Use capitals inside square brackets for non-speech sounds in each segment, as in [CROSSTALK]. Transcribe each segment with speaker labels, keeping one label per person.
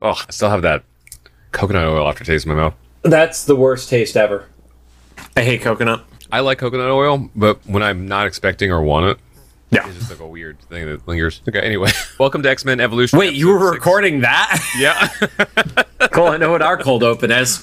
Speaker 1: Oh, I still have that coconut oil aftertaste in my mouth.
Speaker 2: That's the worst taste ever. I hate coconut.
Speaker 1: I like coconut oil, but when I'm not expecting or want it,
Speaker 2: Yeah.
Speaker 1: it's just like a weird thing that lingers. Okay, anyway, [LAUGHS] welcome to X Men Evolution.
Speaker 2: Wait, you were
Speaker 1: episode six.
Speaker 2: recording that?
Speaker 1: Yeah. [LAUGHS]
Speaker 2: cool. I know what our cold open is.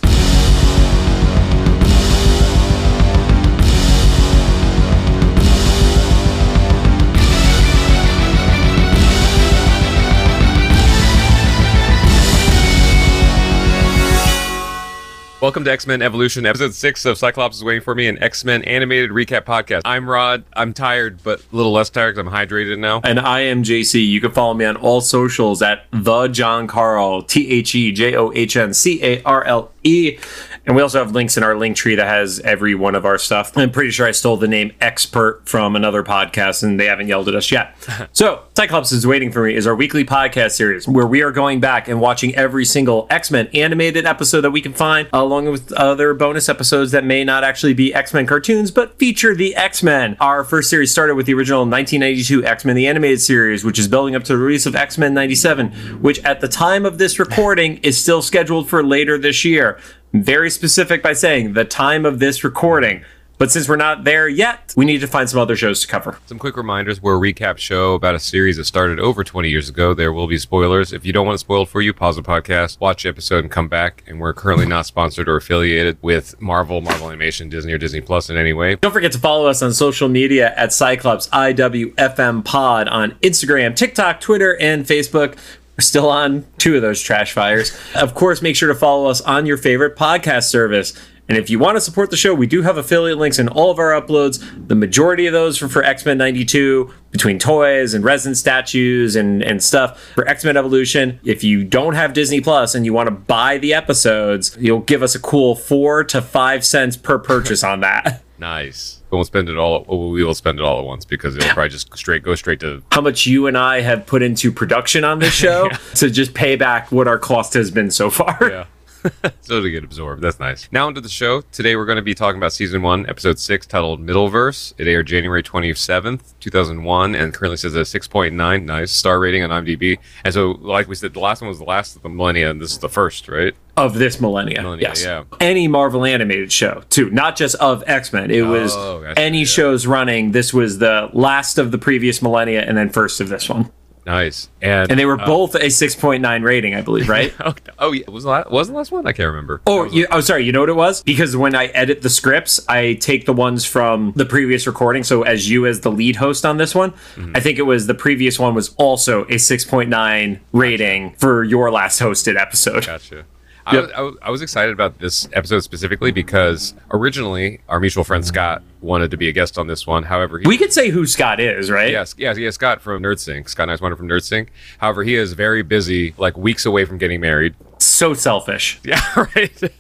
Speaker 1: Welcome to X Men Evolution, episode six of Cyclops is waiting for me, an X Men animated recap podcast. I'm Rod. I'm tired, but a little less tired because I'm hydrated now.
Speaker 2: And I am JC. You can follow me on all socials at the John Carle, T H E J O H N C A R L E. And we also have links in our link tree that has every one of our stuff. I'm pretty sure I stole the name expert from another podcast and they haven't yelled at us yet. [LAUGHS] so, Cyclops is Waiting for Me is our weekly podcast series where we are going back and watching every single X Men animated episode that we can find, along with other bonus episodes that may not actually be X Men cartoons but feature the X Men. Our first series started with the original 1992 X Men the Animated Series, which is building up to the release of X Men 97, which at the time of this recording is still scheduled for later this year. Very specific by saying the time of this recording. But since we're not there yet, we need to find some other shows to cover.
Speaker 1: Some quick reminders. We're a recap show about a series that started over 20 years ago. There will be spoilers. If you don't want it spoiled for you, pause the podcast, watch the episode, and come back. And we're currently not sponsored or affiliated with Marvel, Marvel Animation, Disney, or Disney Plus in any way.
Speaker 2: Don't forget to follow us on social media at Cyclops IWFM Pod on Instagram, TikTok, Twitter, and Facebook. We're still on two of those trash fires. Of course, make sure to follow us on your favorite podcast service. And if you want to support the show, we do have affiliate links in all of our uploads. The majority of those are for X Men 92, between toys and resin statues and, and stuff. For X Men Evolution, if you don't have Disney Plus and you want to buy the episodes, you'll give us a cool four to five cents per purchase on that. [LAUGHS]
Speaker 1: Nice. We won't spend it all. We will spend it all at once because it'll probably just straight go straight to.
Speaker 2: how much you and I have put into production on this [LAUGHS] show to just pay back what our cost has been so far.
Speaker 1: Yeah. [LAUGHS] so to get absorbed. That's nice. Now into the show. Today we're going to be talking about season one, episode six, titled Middleverse. It aired January 27th, 2001, and currently says a 6.9. Nice. Star rating on IMDb. And so, like we said, the last one was the last of the millennia, and this is the first, right?
Speaker 2: Of this millennia.
Speaker 1: Millennia,
Speaker 2: yes.
Speaker 1: yeah.
Speaker 2: Any Marvel animated show, too. Not just of X Men. It was
Speaker 1: Oh, gotcha,
Speaker 2: any
Speaker 1: yeah.
Speaker 2: shows running. This was the last of the previous millennia and then first of this one.
Speaker 1: Nice. And,
Speaker 2: And they were both a 6.9 rating, I believe, right? [LAUGHS]
Speaker 1: Oh, oh yeah. Was the last, was the last one? I can't remember.
Speaker 2: Oh, you, oh, sorry. You know what it was? Because when I edit the scripts, I take the ones from the previous recording. So as you as the lead host on this one,
Speaker 1: Mm-hmm.
Speaker 2: I think it was the previous one was also a 6.9 rating for your last hosted episode.
Speaker 1: Gotcha. I, was, I, was, I was excited about this episode specifically because originally our mutual friend Scott wanted to be a guest on this one. However, he
Speaker 2: We could say who Scott is, right?
Speaker 1: Yes, yes, yes. Scott from NerdSync, Scott Niswander from NerdSync. However, he is very busy, like weeks away from getting married.
Speaker 2: So selfish. [LAUGHS]
Speaker 1: Yeah, right.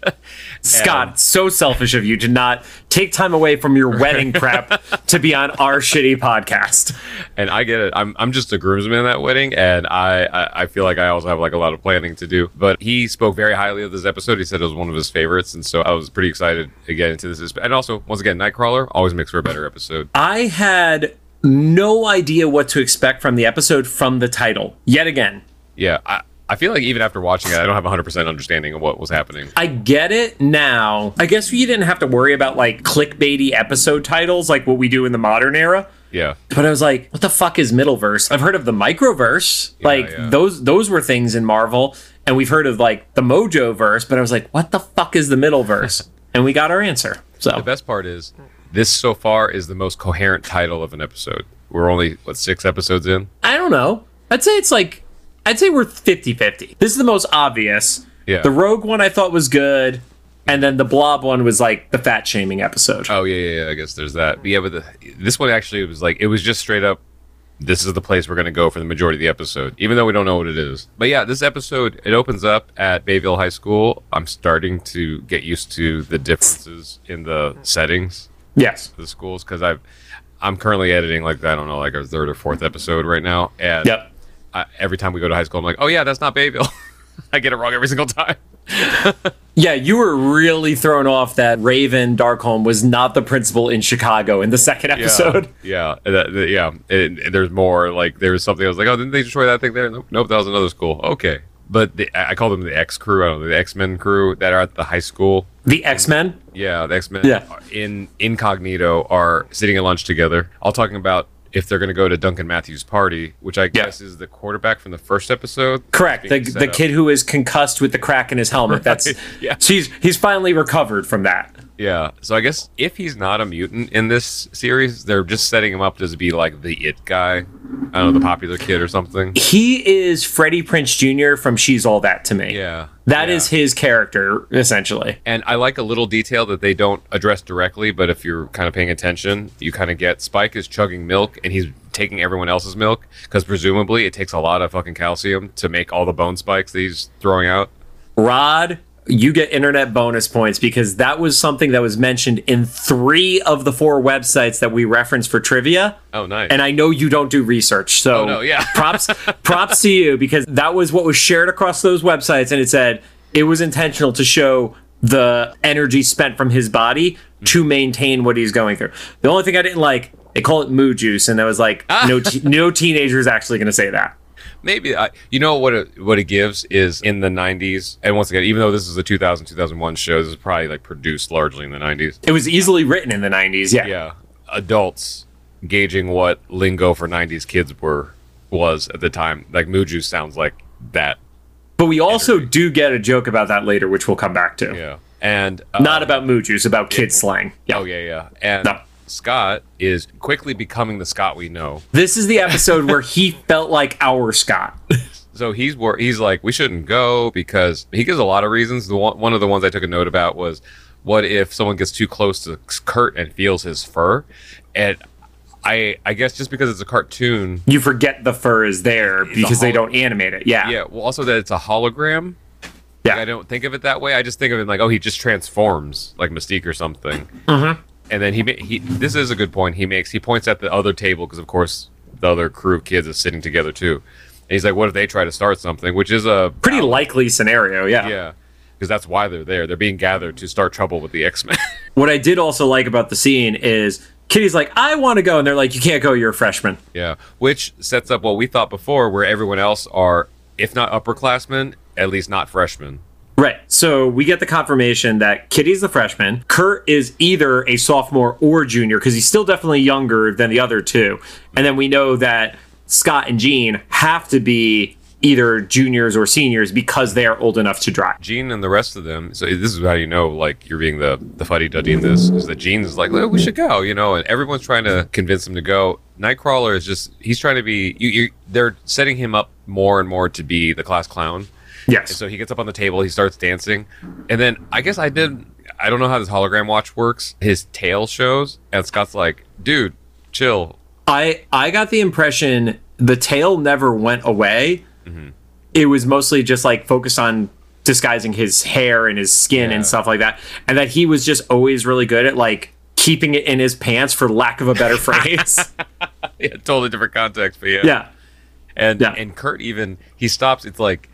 Speaker 2: Scott, so selfish of you to not take time away from your wedding prep [LAUGHS] to be on our shitty podcast.
Speaker 1: and I get it. I'm I'm just a groomsman at that wedding, and I, I I feel like I also have like a lot of planning to do. But he spoke very highly of this episode. He said it was one of his favorites, and so I was pretty excited to get into this. And also, once again, Nightcrawler always makes for a better episode.
Speaker 2: I had no idea what to expect from the episode from the title. Yet again,
Speaker 1: Yeah, I. I feel like even after watching it, I don't have 100% understanding of what was happening.
Speaker 2: I get it now. I guess you didn't have to worry about like clickbaity episode titles like what we do in the modern era.
Speaker 1: Yeah.
Speaker 2: But I was like, what the fuck is Middleverse? I've heard of the Microverse. like
Speaker 1: yeah.
Speaker 2: those those were things in Marvel. And we've heard of like the Mojoverse, but I was like, what the fuck is the Middleverse? [LAUGHS] and we got our answer. So
Speaker 1: The best part is this so far is the most coherent title of an episode. We're only what six episodes in.
Speaker 2: I don't know. I'd say it's like I'd say we're 50-50. This is the most obvious.
Speaker 1: Yeah.
Speaker 2: The Rogue one I thought was good. And then the Blob one was like the fat shaming episode.
Speaker 1: Oh yeah, yeah, yeah. I guess there's that. But yeah, but the, this one actually was like it was just straight up. This is the place we're going to go for the majority of the episode, even though we don't know what it is. But yeah, this episode it opens up at Bayville High School. I'm starting to get used to the differences in the settings
Speaker 2: Yes.
Speaker 1: the schools because I've I'm currently editing like I don't know like our third or fourth episode right now, and
Speaker 2: Yep.
Speaker 1: I, every time we go to high school, I'm like, oh yeah, that's not Bayville. [LAUGHS] I get it wrong every single time. [LAUGHS]
Speaker 2: Yeah, you were really thrown off that Raven Darkholme was not the principal in Chicago in the second episode. [LAUGHS]
Speaker 1: Yeah, yeah, that, that- yeah. And, and there's more. Like there was something I was like, oh, didn't they destroy that thing there? Nope, nope, that was another school. Okay, but the, I I call them the X crew. I don't know the X Men crew that are at the high school.
Speaker 2: The X Men.
Speaker 1: Yeah, the X Men.
Speaker 2: Yeah.
Speaker 1: In incognito are sitting at lunch together, all talking about if they're going to go to Duncan Matthews' party, which I guess is the quarterback from the first episode.
Speaker 2: Correct. The, the
Speaker 1: up.
Speaker 2: kid who is concussed with the crack in his helmet. [LAUGHS] That's
Speaker 1: Yeah.
Speaker 2: So he's he's finally recovered from that.
Speaker 1: Yeah. So I guess if he's not a mutant in this series, they're just setting him up to be like the it guy. I don't know, the popular kid or something.
Speaker 2: He is Freddie Prince Jr. from She's All That to me.
Speaker 1: Yeah.
Speaker 2: That
Speaker 1: yeah.
Speaker 2: is his character essentially.
Speaker 1: And I like a little detail that they don't address directly, but if you're kind of paying attention, you kind of get Spike is chugging milk and he's taking everyone else's milk because presumably it takes a lot of fucking calcium to make all the bone spikes that he's throwing out.
Speaker 2: Rod, you get internet bonus points because that was something that was mentioned in three of the four websites that we referenced for trivia.
Speaker 1: Oh, nice.
Speaker 2: And I know you don't do research, so
Speaker 1: Oh, no, yeah. [LAUGHS]
Speaker 2: props props to you because that was what was shared across those websites, and it said it was intentional to show the energy spent from his body mm-hmm. to maintain what he's going through. The only thing I didn't like, they call it moo juice, and I was like, ah. no, te- no teenager is actually going to say that.
Speaker 1: Maybe I, you know what it, what it gives is in the 90s, and once again, even though this is a 2000 2001 show, this is probably like produced largely in the 90s.
Speaker 2: It was easily written in the '90s. Yeah,
Speaker 1: Yeah, adults gauging what lingo for 90s kids were was at the time. Like muju sounds like that.
Speaker 2: but we also do get a joke about that later, which we'll come back to.
Speaker 1: Yeah, and uh,
Speaker 2: Not about moo juice, about kid slang. Yeah.
Speaker 1: Oh yeah, yeah. And
Speaker 2: No.
Speaker 1: Scott is quickly becoming the Scott we know.
Speaker 2: This is the episode where he [LAUGHS] felt like our Scott.
Speaker 1: So he's wor- he's like we shouldn't go because he gives a lot of reasons. The one, one of the ones I took a note about was what if someone gets too close to Kurt and feels his fur, and I I guess just because it's a cartoon,
Speaker 2: You forget the fur is there because they don't animate it. Yeah.
Speaker 1: yeah. Well, also that it's a hologram.
Speaker 2: Yeah.
Speaker 1: I don't think of it that way. I just think of it like oh he just transforms like Mystique or something. Mm-hmm. And then he he this is a good point he makes. He points at the other table because of course the other crew of kids is sitting together too. And he's like, what if they try to start something? Which is a
Speaker 2: Pretty likely scenario. Yeah.
Speaker 1: Yeah, because that's why they're there. They're being gathered to start trouble with the X Men. [LAUGHS]
Speaker 2: What I did also like about the scene is Kitty's like, I want to go. And they're like, you can't go. You're a freshman.
Speaker 1: yeah, which sets up what we thought before, where everyone else are, if not upperclassmen, at least not freshmen.
Speaker 2: Right. So we get the confirmation that Kitty's the freshman. Kurt is either a sophomore or junior because he's still definitely younger than the other two. And then we know that Scott and Jean have to be either juniors or seniors because they are old enough to drive.
Speaker 1: Jean and the rest of them. So this is how you know, like you're being the the fuddy duddy in this. Is that is like, "Look, we should go, you know, and everyone's trying to convince him to go. Nightcrawler is just he's trying to be. You, you, they're setting him up more and more to be the class clown.
Speaker 2: Yes.
Speaker 1: So he gets up on the table, he starts dancing, and then I guess I did. I don't know how this hologram watch works. His tail shows, and Scott's like, "Dude, chill."
Speaker 2: I I got the impression the tail never went away. Mm-hmm. It was mostly just like focused on disguising his hair and his skin
Speaker 1: Yeah.
Speaker 2: and stuff like that, and that he was just always really good at like keeping it in his pants, for lack of a better phrase. [LAUGHS]
Speaker 1: Yeah, totally different context, but yeah,
Speaker 2: yeah,
Speaker 1: And
Speaker 2: Yeah.
Speaker 1: and Kurt even he stops. It's like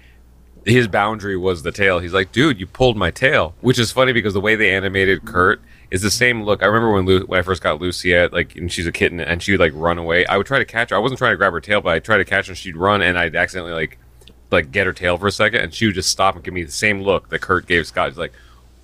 Speaker 1: his boundary was the tail. He's like, "Dude, you pulled my tail," which is funny because the way they animated Kurt is the same look. I remember when Lu- when I first got Lucia, like, and she's a kitten, and she would like run away. I would try to catch her. I wasn't trying to grab her tail, but I tried to catch her. and She'd run, and I'd accidentally like like get her tail for a second, and she would just stop and give me the same look that Kurt gave Scott. He's like,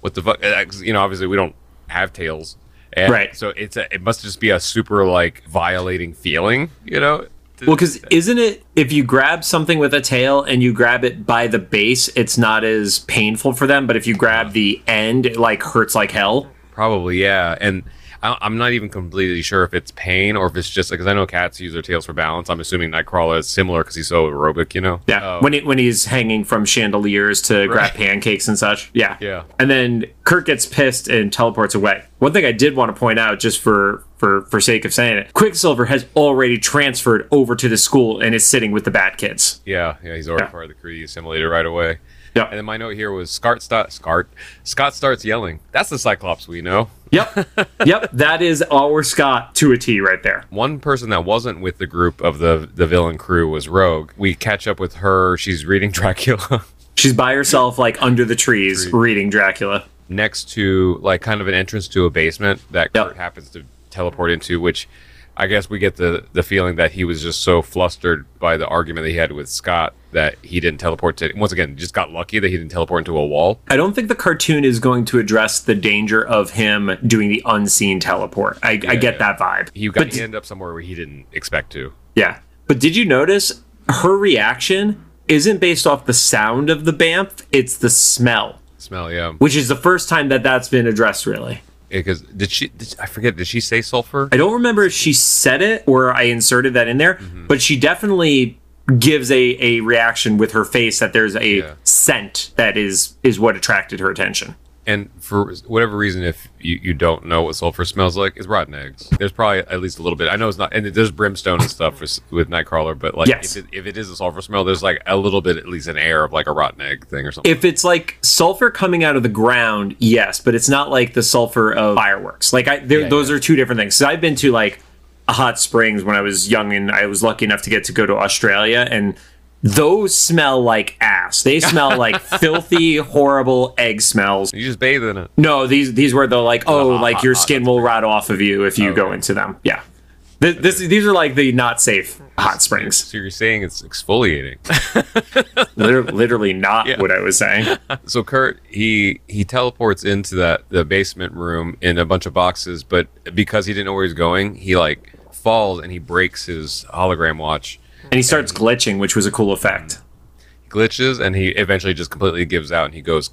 Speaker 1: "What the fuck?" Uh, You know, obviously we don't have tails, and
Speaker 2: Right.
Speaker 1: So it's a, it must just be a super like violating feeling, you know.
Speaker 2: Well, because isn't it if you grab something with a tail and you grab it by the base, it's not as painful for them, but if you grab the end, it like hurts like hell.
Speaker 1: Probably, yeah. And I, I'm not even completely sure if it's pain or if it's just because I know cats use their tails for balance. I'm assuming Nightcrawler is similar because he's so aerobic, you know.
Speaker 2: Yeah,
Speaker 1: Oh.
Speaker 2: when he, when he's hanging from chandeliers to grab pancakes and such. Yeah,
Speaker 1: Yeah.
Speaker 2: And then Kurt gets pissed and teleports away. One thing I did want to point out, just for for for sake of saying it, Quicksilver has already transferred over to the school and is sitting with the Bat Kids.
Speaker 1: yeah, yeah. He's already
Speaker 2: Yeah.
Speaker 1: part of the crew. He assimilated right away.
Speaker 2: Yeah.
Speaker 1: And then my note here was Scott. Scott. Scott starts yelling. That's the Cyclops we know.
Speaker 2: Yep, yep. That is our Scott to a T right there.
Speaker 1: One person that wasn't with the group of the the villain crew was Rogue. We catch up with her. She's reading [LAUGHS] Dracula.
Speaker 2: She's by herself, like under the trees, reading Dracula.
Speaker 1: next to like kind of an entrance to a basement that
Speaker 2: Yep.
Speaker 1: Kurt happens to teleport into, which I guess we get the the feeling that he was just so flustered by the argument that he had with Scott that he didn't teleport to. Once again, just got lucky that he didn't teleport into a wall.
Speaker 2: I don't think the cartoon is going to address the danger of him doing the unseen teleport. I, I get
Speaker 1: yeah.
Speaker 2: that vibe.
Speaker 1: He got
Speaker 2: But-
Speaker 1: he ended up somewhere where he didn't expect to.
Speaker 2: Yeah. But did you notice her reaction isn't based off the sound of the BAMF, it's the smell,
Speaker 1: Smell, yeah.
Speaker 2: which is the first time that that's been addressed, really.
Speaker 1: Because did she? Did, I forget. Did she say sulfur?
Speaker 2: I don't remember if she said it or I inserted that in there,
Speaker 1: Mm-hmm.
Speaker 2: but she definitely gives a, a reaction with her face that there's a
Speaker 1: Yeah.
Speaker 2: scent that is is what attracted her attention.
Speaker 1: And for whatever reason, if you, you don't know what sulfur smells like, it's rotten eggs. There's probably at least a little bit. I know it's not, and there's brimstone and stuff for, with Nightcrawler, but like
Speaker 2: Yes.
Speaker 1: if, it, if it is a sulfur smell, there's like a little bit, at least an air of like a rotten egg thing or something.
Speaker 2: If it's like sulfur coming out of the ground, yes, but it's not like the sulfur of fireworks. Like I,
Speaker 1: Yeah,
Speaker 2: those
Speaker 1: yeah.
Speaker 2: are two different things. So I've been to like a hot springs when I was young, and I was lucky enough to get to go to Australia, and those smell like ass. They smell like [LAUGHS] filthy, horrible egg smells.
Speaker 1: you just bathe in it.
Speaker 2: No, these these were the like, oh,
Speaker 1: hot, [LAUGHS]
Speaker 2: like
Speaker 1: hot,
Speaker 2: your
Speaker 1: hot,
Speaker 2: skin will rot off of you if you go into them. Yeah, Th- this these are like the not safe hot springs.
Speaker 1: So you're saying it's exfoliating. [LAUGHS]
Speaker 2: Literally, literally not
Speaker 1: Yeah.
Speaker 2: what I was saying.
Speaker 1: so Kurt, he he teleports into that the basement room in a bunch of boxes, but because he didn't know where he's going, he like falls and he breaks his hologram watch.
Speaker 2: And he starts glitching, which was a cool effect.
Speaker 1: Glitches and he eventually just completely gives out and he goes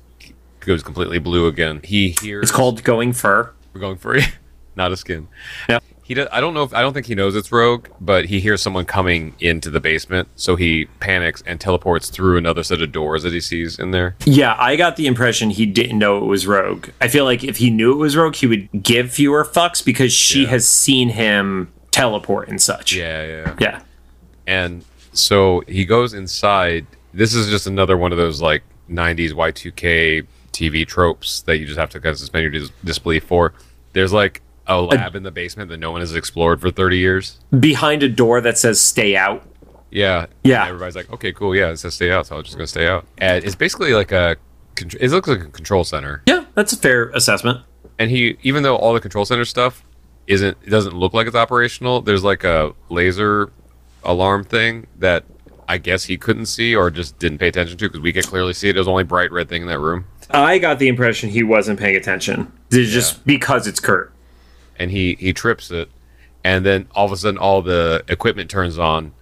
Speaker 1: goes completely blue again. He hears
Speaker 2: It's called going fur.
Speaker 1: we're going it, [LAUGHS] not a skin.
Speaker 2: Yeah.
Speaker 1: He does, I don't know if I don't think he knows it's Rogue, but he hears someone coming into the basement, so he panics and teleports through another set of doors that he sees in there.
Speaker 2: Yeah, I got the impression he didn't know it was Rogue. I feel like if he knew it was Rogue, he would give fewer fucks because she
Speaker 1: Yeah.
Speaker 2: has seen him teleport and such.
Speaker 1: Yeah, yeah.
Speaker 2: Yeah.
Speaker 1: And so he goes inside. This is just another one of those like 90s Y2K TV tropes that you just have to kind of suspend your dis- disbelief for. There's like a lab in the basement that no one has explored for 30 years.
Speaker 2: Behind a door that says stay out.
Speaker 1: Yeah.
Speaker 2: Yeah.
Speaker 1: And everybody's like, okay, cool. Yeah, it says stay out. So I'm just going to stay out. And it's basically like a, it looks like a control center.
Speaker 2: Yeah, that's a fair assessment.
Speaker 1: And he, even though all the control center stuff isn't, it doesn't look like it's operational, there's like a laser alarm thing that I guess he couldn't see or just didn't pay attention to because we could clearly see it. There's only bright red thing in that room.
Speaker 2: I got the impression he wasn't paying attention. It's just because it's Kurt.
Speaker 1: and he he trips it and then all of a sudden all the equipment turns on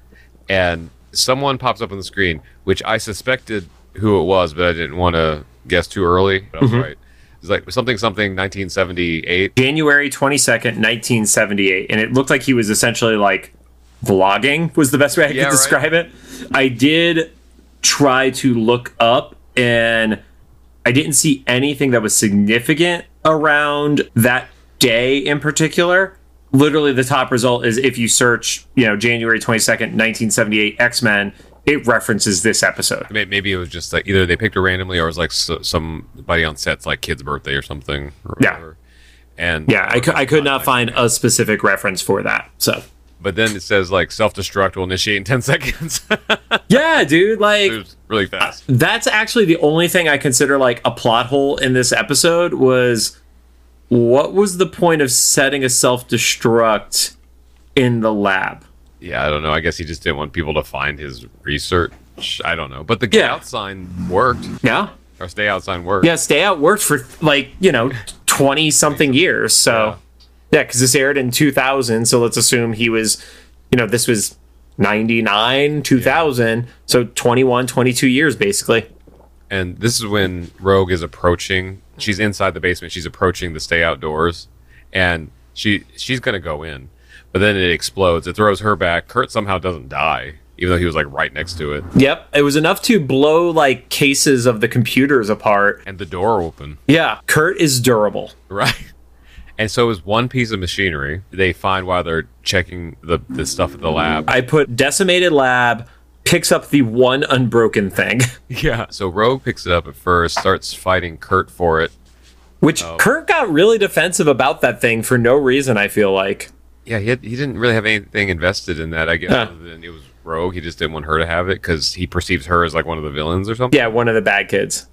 Speaker 1: and someone pops up on the screen which i suspected who it was but i didn't want to guess too early but i was mm-hmm. right it's like something something 1978
Speaker 2: January 22nd, 1978. And it looked like he was essentially like vlogging, was the best way I
Speaker 1: Yeah,
Speaker 2: could
Speaker 1: right.
Speaker 2: describe it. I did try to look up and I didn't see anything that was significant around that day in particular. Literally, the top result is if you search, you know, January 22nd, 1978 X Men, it references this episode.
Speaker 1: May- maybe it was just like either they picked her randomly or it was like so, somebody on set's like kid's birthday or something or
Speaker 2: Yeah.
Speaker 1: whatever. and
Speaker 2: Yeah, I, cou- I could not find a specific reference for that. So,
Speaker 1: but then it says like self-destruct will initiate in 10 [LAUGHS] seconds
Speaker 2: yeah, dude, like.
Speaker 1: really fast
Speaker 2: that's actually the only thing I consider like a plot hole in this episode was what was the point of setting a self destruct in the lab?
Speaker 1: Yeah, I don't know. I guess he just didn't want people to find his research. I don't know. But the get
Speaker 2: Yeah.
Speaker 1: out sign worked.
Speaker 2: Yeah.
Speaker 1: Or stay out sign worked.
Speaker 2: Yeah, Stay Out worked for like, you know, 20 something years. So, yeah, because this aired in 2000. So let's assume he was, you know, this was 99, 2000. So 21, 22 years basically.
Speaker 1: And this is when Rogue is approaching. She's inside the basement. She's approaching the stay outdoors. And she she's gonna go in. But then it explodes. It throws her back. Kurt somehow doesn't die, even though he was like right next to it.
Speaker 2: Yep. It was enough to blow like cases of the computers apart.
Speaker 1: And the door open.
Speaker 2: Yeah. Kurt is durable.
Speaker 1: Right. And so is one piece of machinery they find while they're checking the, the stuff at the lab.
Speaker 2: I put decimated lab picks up the one unbroken thing, [LAUGHS]
Speaker 1: Yeah. So Rogue picks it up at first, starts fighting Kurt for it.
Speaker 2: which
Speaker 1: Oh.
Speaker 2: Kurt got really defensive about that thing for no reason. I feel like.
Speaker 1: Yeah, he, had, he didn't really have anything invested in that, I guess,
Speaker 2: Huh.
Speaker 1: other than it was Rogue. He just didn't want her to have it because he perceives her as like one of the villains or something.
Speaker 2: Yeah, one of the bad kids.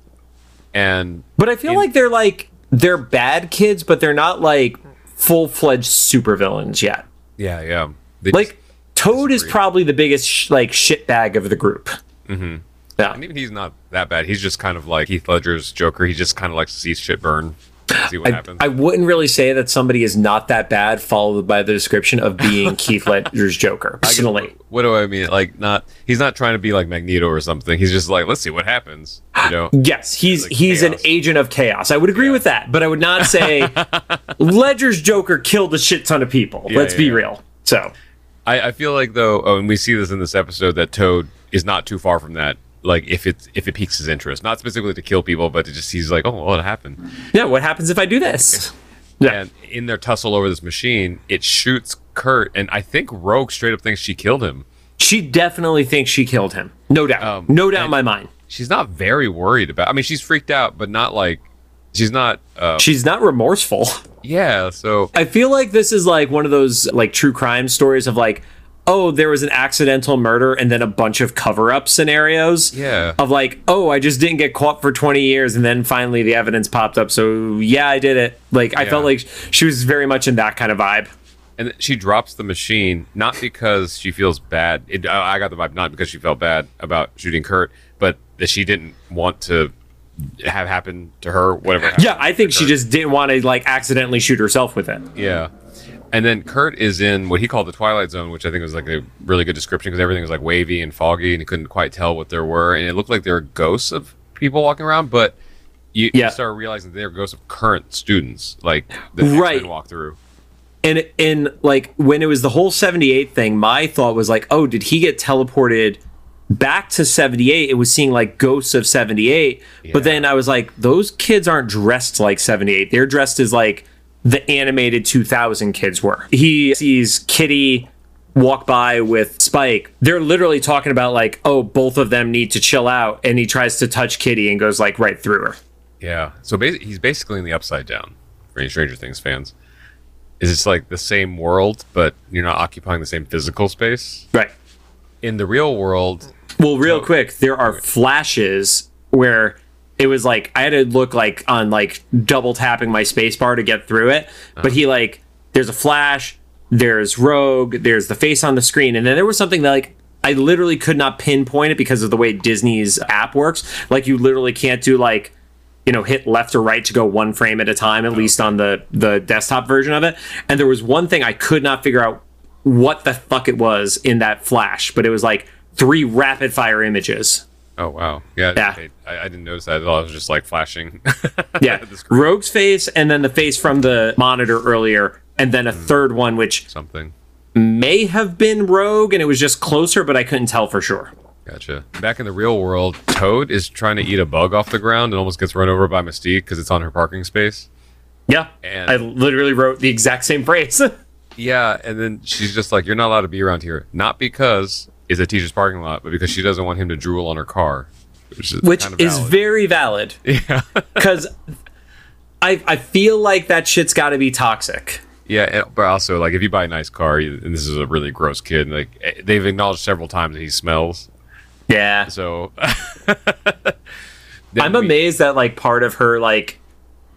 Speaker 1: And
Speaker 2: But I feel
Speaker 1: In-
Speaker 2: like they're like they're bad kids, but they're not like full fledged supervillains yet.
Speaker 1: Yeah, yeah. They
Speaker 2: Like Toad is probably the biggest sh- like shit bag of the group. Mm-hmm. Yeah.
Speaker 1: and even he's not that bad. He's just kind of like Heath Ledger's Joker. He just kind of likes to see shit burn, see what
Speaker 2: I,
Speaker 1: happens.
Speaker 2: I wouldn't really say that somebody is not that bad, followed by the description of being [LAUGHS] Heath Ledger's Joker. Personally,
Speaker 1: what do I mean? Like, not he's not trying to be like Magneto or something. He's just like, let's see what happens. You know? [GASPS]
Speaker 2: yes, he's
Speaker 1: Like
Speaker 2: he's an agent of chaos. I would agree with that, but I would not say [LAUGHS] Ledger's Joker killed a shit ton of people.
Speaker 1: Yeah,
Speaker 2: Let's
Speaker 1: yeah,
Speaker 2: be
Speaker 1: yeah.
Speaker 2: real. So
Speaker 1: I, I feel like though, oh, and we see this in this episode that Toad is not too far from that. Like, if it if it piques his interest, not specifically to kill people, but to just he's like, oh, what happened?
Speaker 2: yeah, what happens if I do this? Yeah.
Speaker 1: And in their tussle over this machine, it shoots Kurt, and I think Rogue straight up thinks she killed him.
Speaker 2: She definitely thinks she killed him. No doubt.
Speaker 1: Um,
Speaker 2: no doubt in
Speaker 1: and-
Speaker 2: my mind.
Speaker 1: She's not very worried about. I mean, she's freaked out, but not like she's not. Uh,
Speaker 2: She's not remorseful.
Speaker 1: yeah. So
Speaker 2: I feel like this is like one of those like true crime stories of like, oh, there was an accidental murder and then a bunch of cover up scenarios.
Speaker 1: Yeah.
Speaker 2: Of like, oh, I just didn't get caught for 20 years and then finally the evidence popped up. So yeah, I did it. Like, I
Speaker 1: Yeah.
Speaker 2: felt like she was very much in that kind of vibe.
Speaker 1: and she drops the machine not because she feels bad. It, I I got the vibe not because she felt bad about shooting Kurt, but that she didn't want to have happen to her. Whatever. happened
Speaker 2: Yeah, I think she just didn't want to like accidentally shoot herself with it.
Speaker 1: Yeah. And then Kurt is in what he called the Twilight Zone, which I think was like a really good description because everything was like wavy and foggy, and he couldn't quite tell what there were, and it looked like there were ghosts of people walking around, but you,
Speaker 2: Yeah.
Speaker 1: you start realizing they were ghosts of current students, like the
Speaker 2: Right.
Speaker 1: Walk through.
Speaker 2: and and like when it was the whole 78 thing my thought was like oh did he get teleported back to 78 it was seeing like ghosts of 78 but then i was like those kids aren't dressed like 78 they're dressed as like the animated 2000 kids were he sees kitty walk by with spike they're literally talking about like oh both of them need to chill out and he tries to touch kitty and goes like right through her
Speaker 1: Yeah. So basi- he's basically in the Upside Down for any Stranger Things fans. Is it's like the same world, but you're not occupying the same physical space.
Speaker 2: right
Speaker 1: In the real world,
Speaker 2: Well, real quick, there are flashes where it was like I had to look like on like double tapping my spacebar to get through it. But uh-huh. he like there's a flash, there's Rogue, there's the face on the screen, and then there was something that like I literally could not pinpoint it because of the way Disney's app works. Like you literally can't do like you know hit left or right to go one frame at a time at least on the the desktop version of it and there was one thing i could not figure out what the fuck it was in that flash but it was like three rapid fire images
Speaker 1: oh wow, yeah,
Speaker 2: Yeah.
Speaker 1: I, I didn't notice that at all. It was just like flashing. [LAUGHS]
Speaker 2: yeah [LAUGHS] rogue's face and then the face from the monitor earlier and then a hmm. third one which
Speaker 1: Something.
Speaker 2: may have been rogue and it was just closer but i couldn't tell for sure
Speaker 1: Gotcha. Back in the real world, Toad is trying to eat a bug off the ground and almost gets run over by Mystique because it's on her parking space.
Speaker 2: yeah
Speaker 1: And-
Speaker 2: i literally wrote the exact same phrase [LAUGHS]
Speaker 1: Yeah, and then she's just like, "You're not allowed to be around here." Not because it's a teacher's parking lot, but because she doesn't want him to drool on her car, which is
Speaker 2: which
Speaker 1: kind of
Speaker 2: is
Speaker 1: valid.
Speaker 2: very valid [LAUGHS]
Speaker 1: yeah,
Speaker 2: because I, I feel like that shit's got to be toxic
Speaker 1: yeah. But also, like, if you buy a nice car, you, and this is a really gross kid, like eh, they've acknowledged several times that he smells.
Speaker 2: yeah
Speaker 1: So [LAUGHS]
Speaker 2: I'm amazed that like part of her like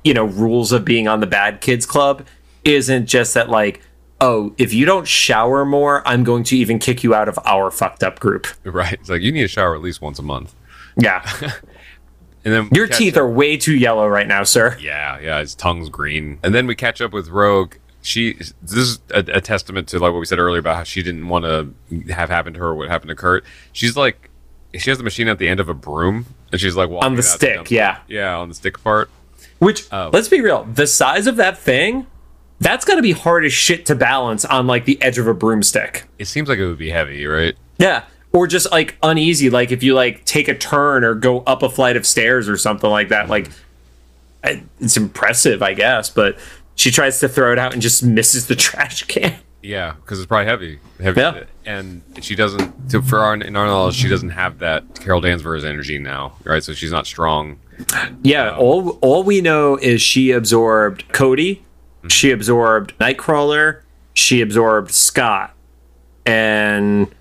Speaker 2: you know rules of being on the bad kids club isn't just that like oh if you don't shower more I'm going to even kick you out of our fucked up group.
Speaker 1: right. It's like you need a shower at least once a month,
Speaker 2: Yeah. [LAUGHS]
Speaker 1: and then
Speaker 2: Your teeth
Speaker 1: up-
Speaker 2: are way too yellow right now, sir.
Speaker 1: Yeah, yeah, his tongue's green. And then we catch up with Rogue. She this is a, a testament to like what we said earlier about how she didn't want to have happened to her what happened to Kurt. She's like she has the machine at the end of a broom and she's like
Speaker 2: On the stick, yeah.
Speaker 1: Yeah, on the stick part.
Speaker 2: Which
Speaker 1: Oh.
Speaker 2: let's be real, the size of that thing that's got to be hard as shit to balance on like the edge of a broomstick.
Speaker 1: It seems like it would be heavy, right?
Speaker 2: Yeah. Or just like uneasy, like if you like take a turn or go up a flight of stairs or something like that. Like it's impressive, I guess, but she tries to throw it out and just misses the [LAUGHS] trash can.
Speaker 1: Yeah, because it's probably heavy. Heavy.
Speaker 2: Yeah.
Speaker 1: And she doesn't to, for our in our knowledge, she doesn't have that Carol Danvers energy now, right? So she's not strong.
Speaker 2: Yeah, um, all all we know is she absorbed Cody, she absorbed Nightcrawler, she absorbed Scott, and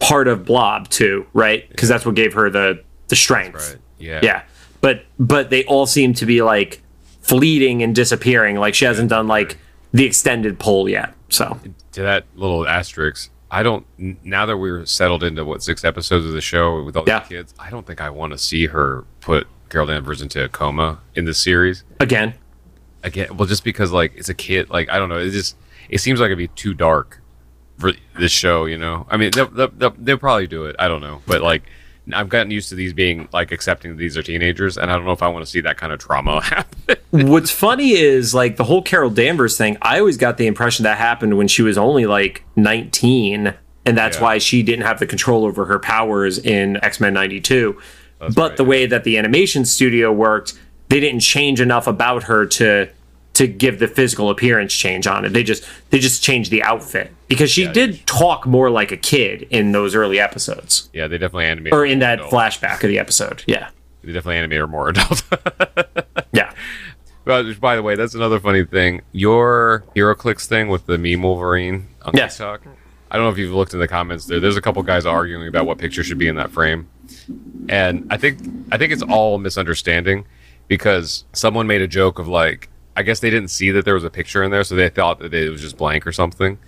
Speaker 2: part of Blob too, right? Because that's what gave her the the strength.
Speaker 1: Right. Yeah.
Speaker 2: Yeah, but but they all seem to be like fleeting and disappearing. Like she hasn't done like the extended pull yet. So
Speaker 1: to that little asterisk, I don't. Now that we're settled into what six episodes of the show with all
Speaker 2: Yeah.
Speaker 1: the kids, I don't think I want to see her put Carol Danvers into a coma in the series
Speaker 2: again,
Speaker 1: again. Well, just because like it's a kid, like I don't know. It just it seems like it'd be too dark for this show. You know, I mean, they'll, they'll, they'll, probably do it. I don't know, but like. I've gotten used to these being like accepting that these are teenagers, and I don't know if I want to see that kind of trauma [LAUGHS] happen.
Speaker 2: What's funny is like the whole Carol Danvers thing. I always got the impression that happened when she was only like 19, and that's
Speaker 1: Yeah.
Speaker 2: why she didn't have the control over her powers in X Men 92. but
Speaker 1: right.
Speaker 2: the way that the animation studio worked, they didn't change enough about her to to give the physical appearance change on it. They just they just changed the outfit because she did talk more like a kid in those early episodes
Speaker 1: yeah, they definitely animate
Speaker 2: or in that
Speaker 1: adult.
Speaker 2: flashback of the episode. Yeah,
Speaker 1: They definitely animate her more adult. [LAUGHS]
Speaker 2: yeah.
Speaker 1: Well, by the way, that's another funny thing. Your HeroClix thing with the meme Wolverine on
Speaker 2: Yes.
Speaker 1: TikTok. I don't know if you've looked in the comments there. There's a couple guys arguing about what picture should be in that frame, and I think I think it's all misunderstanding because someone made a joke of like, I guess they didn't see that there was a picture in there, so they thought that it was just blank or something.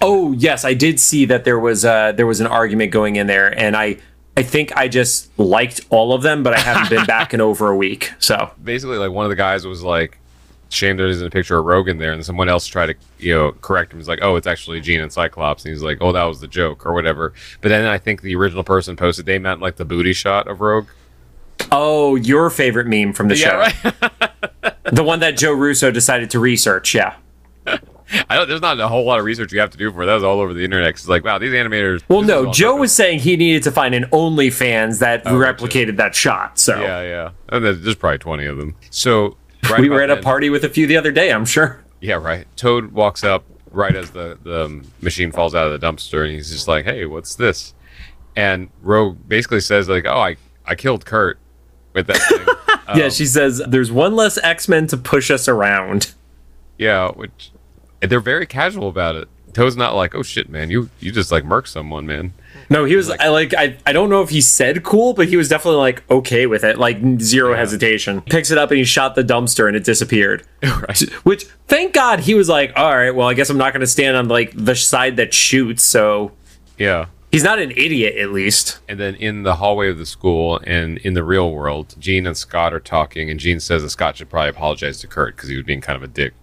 Speaker 2: Oh yes, I did see that there was uh there was an argument going in there, and I I think I just liked all of them, but I haven't been [LAUGHS] back in over a week. So
Speaker 1: Basically, like one of the guys was like, "Shame there isn't a picture of Rogan there," and someone else tried to you know correct him. He's like, "Oh, it's actually Jean and Cyclops," and he's like, "Oh, that was the joke or whatever." But then I think the original person posted they meant like the booty shot of Rogue.
Speaker 2: oh, your favorite meme from the show,
Speaker 1: right. [LAUGHS]
Speaker 2: the one that Joe Russo decided to research. Yeah.
Speaker 1: I don't. There's not a whole lot of research you have to do for it. That was all over the internet. It's like, wow, these animators.
Speaker 2: Well, no, Joe was saying he needed to find an OnlyFans that oh, replicated that shot. So
Speaker 1: Yeah, yeah. And there's, there's probably 20 of them. So right
Speaker 2: we were at a party with a few the other day. I'm sure.
Speaker 1: Yeah, right. Toad walks up right as the the machine falls out of the dumpster, and he's just like, "Hey, what's this?" And Rogue basically says like, "Oh, I I killed Kurt with that thing." [LAUGHS] Oh.
Speaker 2: yeah, she says there's one less X Men to push us around.
Speaker 1: yeah, which they're very casual about it. Toad's not like, "Oh shit, man, you you just like murked someone, man."
Speaker 2: No, he was I like I I don't know if he said cool, but he was definitely like okay with it, like zero hesitation. Picks it up and he shot the dumpster and it disappeared. [LAUGHS]
Speaker 1: right.
Speaker 2: Which thank God he was like, all right, well I guess I'm not going to stand on like the side that shoots. So
Speaker 1: Yeah.
Speaker 2: He's not an idiot at least.
Speaker 1: And then in the hallway of the school and in the real world, Jean and Scott are talking, and Jean says that Scott should probably apologize to Kurt because he was being kind of a dick.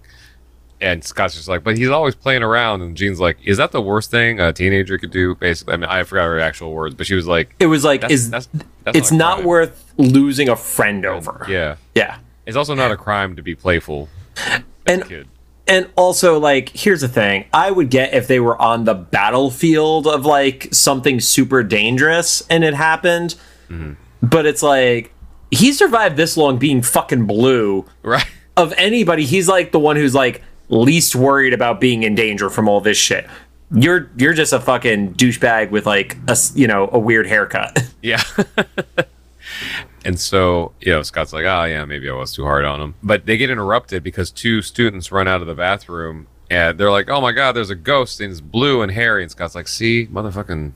Speaker 1: And Scott's just like, but he's always playing around. And Jean's like, is that the worst thing a teenager could do? Basically, I mean, I forgot her actual words, but she was like,
Speaker 2: It was like
Speaker 1: That's-
Speaker 2: is
Speaker 1: that's- that's
Speaker 2: it's
Speaker 1: not
Speaker 2: not worth losing a friend over.
Speaker 1: yeah.
Speaker 2: Yeah.
Speaker 1: It's also not a crime to be playful as
Speaker 2: And
Speaker 1: a kid.
Speaker 2: And also, like, here's the thing I would get if they were on the battlefield of like something super dangerous and it happened. Mm-hmm. But it's like, he survived this long being fucking blue.
Speaker 1: Right.
Speaker 2: Of anybody, he's like the one who's like least worried about being in danger from all this shit. You're you're just a fucking douchebag with like a you know a weird haircut. [LAUGHS]
Speaker 1: Yeah. [LAUGHS] and so, you know, Scott's like, oh, yeah, maybe I was too hard on him. But they get interrupted because two students run out of the bathroom and they're like, oh my God, there's a ghost and it's blue and hairy. And Scott's like, see, motherfucking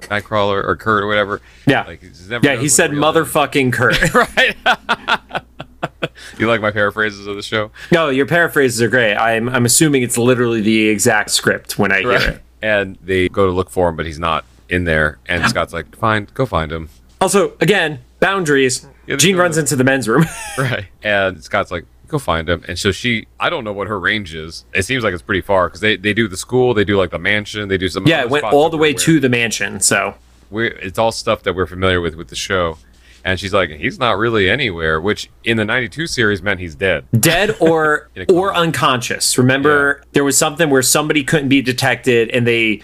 Speaker 1: Nightcrawler or Kurt or whatever.
Speaker 2: Yeah.
Speaker 1: Like, he's never
Speaker 2: yeah, he said motherfucking Kurt. [LAUGHS]
Speaker 1: Right. [LAUGHS] you like my paraphrases of the show?
Speaker 2: no, your paraphrases are great. I'm I'm assuming it's literally the exact script when I hear it.
Speaker 1: And they go to look for him, but he's not in there. And Scott's like, fine, go find him.
Speaker 2: Also, again, boundaries.
Speaker 1: Yeah, Jean
Speaker 2: runs into the men's room. [LAUGHS]
Speaker 1: Right. And Scott's like, go find him. And so she, I don't know what her range is. It seems like it's pretty far because they, they do the school, they do like the mansion, they do some.
Speaker 2: yeah, it went all the way to the mansion. So
Speaker 1: We're, it's all stuff that we're familiar with with the show. And she's like, he's not really anywhere, which in the 92 series meant he's dead.
Speaker 2: dead [LAUGHS] or
Speaker 1: In a coma.
Speaker 2: or unconscious. Remember, there was something where somebody couldn't be detected, and they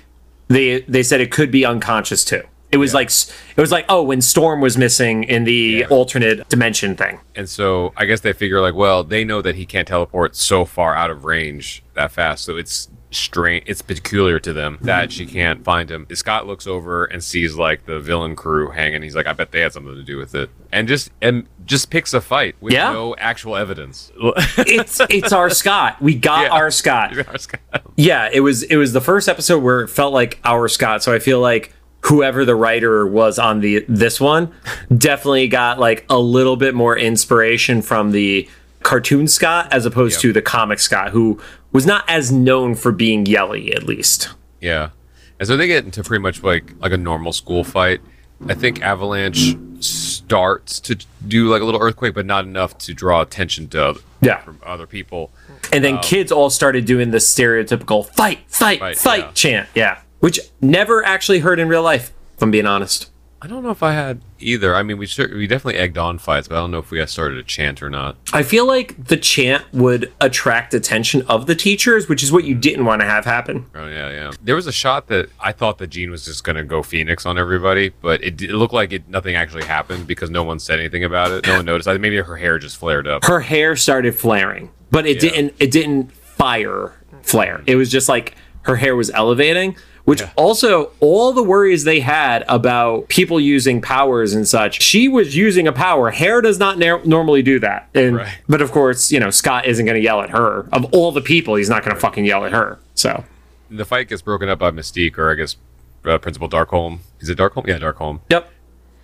Speaker 2: they they said it could be unconscious too. It was like it was like oh, when Storm was missing in the
Speaker 1: Yeah.
Speaker 2: alternate dimension thing.
Speaker 1: And so I guess they figure like, well, they know that he can't teleport so far out of range that fast, so it's strange. It's peculiar to them that she can't find him. Scott looks over and sees like the villain crew hanging. He's like, I bet they had something to do with it, and just and just picks a fight with
Speaker 2: Yeah.
Speaker 1: no actual evidence.
Speaker 2: It's it's our Scott. We got
Speaker 1: Yeah.
Speaker 2: our Scott. [LAUGHS]
Speaker 1: our Scott.
Speaker 2: Yeah, it was it was the first episode where it felt like our Scott. So I feel like whoever the writer was on the this one definitely got like a little bit more inspiration from the cartoon Scott as opposed
Speaker 1: Yep.
Speaker 2: to the comic Scott, who was not as known for being yelly, at least.
Speaker 1: Yeah. And so they get into pretty much like like a normal school fight. I think Avalanche starts to do like a little earthquake, but not enough to draw attention to
Speaker 2: Yeah.
Speaker 1: from other people.
Speaker 2: And then um, kids all started doing the stereotypical fight, fight,
Speaker 1: Fight,
Speaker 2: fight,
Speaker 1: yeah.
Speaker 2: chant. Yeah. Which never actually heard in real life, if I'm being honest.
Speaker 1: I don't know if I had either. I mean, we we definitely egged on fights, but I don't know if we started a chant or not.
Speaker 2: I feel like the chant would attract attention of the teachers, which is what you mm. didn't want to have happen.
Speaker 1: Oh yeah, yeah. There was a shot that I thought that Jean was just gonna go Phoenix on everybody, but it, it looked like it nothing actually happened because no one said anything about it. No one noticed. I maybe her hair just flared up.
Speaker 2: Her hair started flaring, but it
Speaker 1: Yeah.
Speaker 2: didn't it didn't fire flare. It was just like her hair was elevating, which also all the worries they had about people using powers and such. She was using a power. Hair does not nar- normally do that. And
Speaker 1: Right.
Speaker 2: but of course, you know, Scott isn't going to yell at her. Of all the people, he's not going to fucking yell at her. So,
Speaker 1: The fight gets broken up by Mystique, or I guess uh, Principal Darkholme. Is it Darkholme? Yeah, Darkholme.
Speaker 2: yep.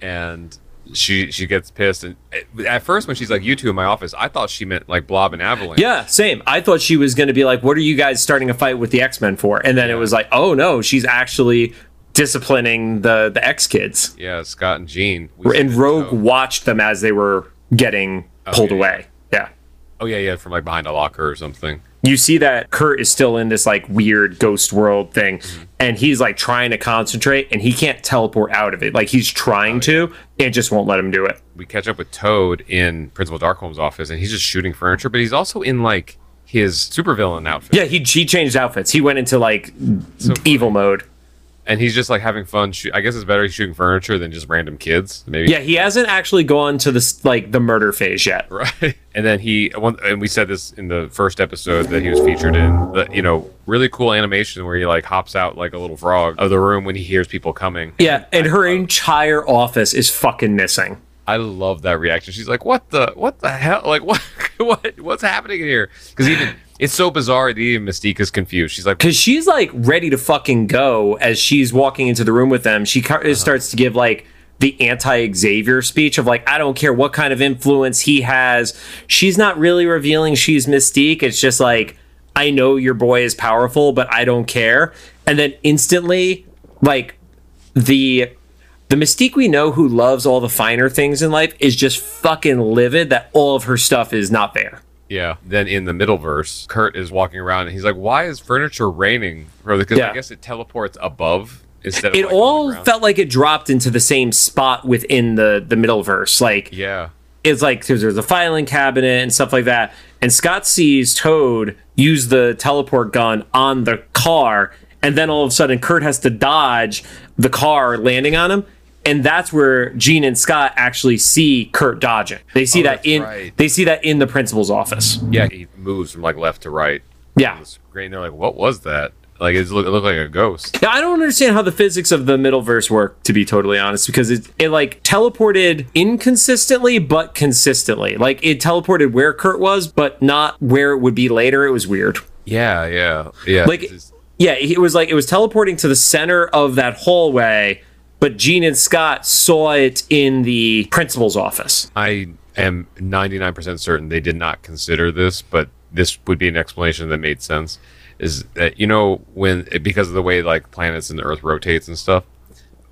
Speaker 1: and she she gets pissed and eh, at first when she's like you two in my office i thought she meant like blob and avalanche
Speaker 2: Yeah, same. I thought she was going to be like, "What are you guys starting a fight with the X Men for?" And then it was like, "Oh no, she's actually disciplining the the X kids."
Speaker 1: yeah scott and jean
Speaker 2: And Rogue
Speaker 1: oh,
Speaker 2: watched them as they were getting oh, pulled
Speaker 1: yeah.
Speaker 2: away.
Speaker 1: Oh yeah yeah from like behind a locker or something
Speaker 2: You see that Kurt is still in this like weird ghost world thing,
Speaker 1: Mm-hmm.
Speaker 2: and he's like trying to concentrate, and he can't teleport out of it. Like he's
Speaker 1: Oh,
Speaker 2: trying to, it just won't let him do it.
Speaker 1: we catch up with toad in principal darkholme's office and he's just shooting furniture but he's also in like his supervillain outfit
Speaker 2: Yeah, he he changed outfits. He went into like evil mode.
Speaker 1: And he's just like having fun shoo- i guess it's better he's shooting furniture than just random kids maybe
Speaker 2: Yeah, he hasn't actually gone to this like the murder phase yet. [LAUGHS]
Speaker 1: right and then he one and we said this in the first episode that he was featured in the you know really cool animation where he like hops out like a little frog of the room when he hears people coming
Speaker 2: Yeah, and her entire office is fucking missing.
Speaker 1: I love that reaction she's like what the what the hell like [LAUGHS] what what what's happening here because even it's so bizarre that even mystique is confused she's like
Speaker 2: Cause she's like ready to fucking go as she's walking into the room with them. She ca- uh-huh. starts to give like the anti Xavier speech of like, I don't care what kind of influence he has. She's not really revealing she's Mystique. It's just like, I know your boy is powerful, but I don't care. And then instantly, like the the Mystique we know who loves all the finer things in life is just fucking livid that all of her stuff is not there.
Speaker 1: yeah then in the Middleverse kurt is walking around and he's like why is furniture raining because
Speaker 2: Yeah.
Speaker 1: i guess it teleports above instead of
Speaker 2: It
Speaker 1: like,
Speaker 2: all felt like it dropped into the same spot within the the Middleverse. Like
Speaker 1: yeah
Speaker 2: it's like there's, there's a filing cabinet and stuff like that. And Scott sees Toad use the teleport gun on the car, and then all of a sudden Kurt has to dodge the car landing on him. And that's where Jean and Scott actually see Kurt dodging. They see
Speaker 1: Oh,
Speaker 2: that in
Speaker 1: right.
Speaker 2: they see that in the principal's office.
Speaker 1: yeah he moves from like left to right
Speaker 2: Yeah.
Speaker 1: the screen they're like what was that like it looked, it looked like a ghost
Speaker 2: Yeah, I don't understand how the physics of the Middleverse work, to be totally honest, because it, it like teleported inconsistently but consistently. Like it teleported where Kurt was, but not where it would be later. It was weird.
Speaker 1: Yeah, yeah, yeah.
Speaker 2: Like,
Speaker 1: It's-
Speaker 2: yeah, it was like it was teleporting to the center of that hallway, but Jean and Scott saw it in the principal's office.
Speaker 1: I am 99% certain they did not consider this, but this would be an explanation that made sense. Is that, you know, when, because of the way like planets and the Earth rotates and stuff,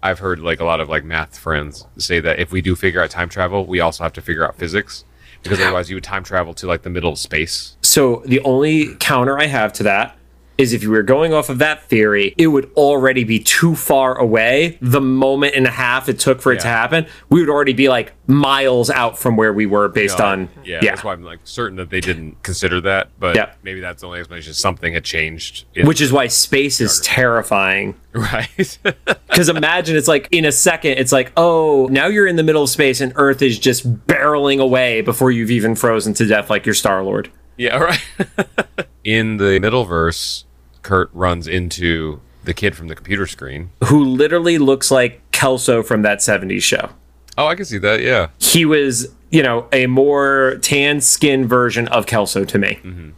Speaker 1: I've heard like a lot of like math friends say that if we do figure out time travel, we also have to figure out physics because otherwise you would time travel to like the middle of space.
Speaker 2: So the only counter I have to that is if you were going off of that theory, it would already be too far away. The moment and a half it took for it to happen, we would already be like miles out from where we were based on
Speaker 1: yeah,
Speaker 2: yeah.
Speaker 1: that's why I'm like certain that they didn't consider that, but
Speaker 2: Yeah.
Speaker 1: maybe that's the only explanation. Something had changed. in-
Speaker 2: Which is why space is terrifying. [LAUGHS]
Speaker 1: right. [LAUGHS]
Speaker 2: Because imagine it's like in a second, it's like, oh, now you're in the middle of space and Earth is just barreling away before you've even frozen to death like you're Star Lord.
Speaker 1: Yeah, right. [LAUGHS] In the Middleverse, Kurt runs into the kid from the computer screen.
Speaker 2: Who literally looks like Kelso from that 70s show.
Speaker 1: Oh, I can see that. Yeah.
Speaker 2: He was, you know, a more tan skin version of Kelso to me. Mm-hmm.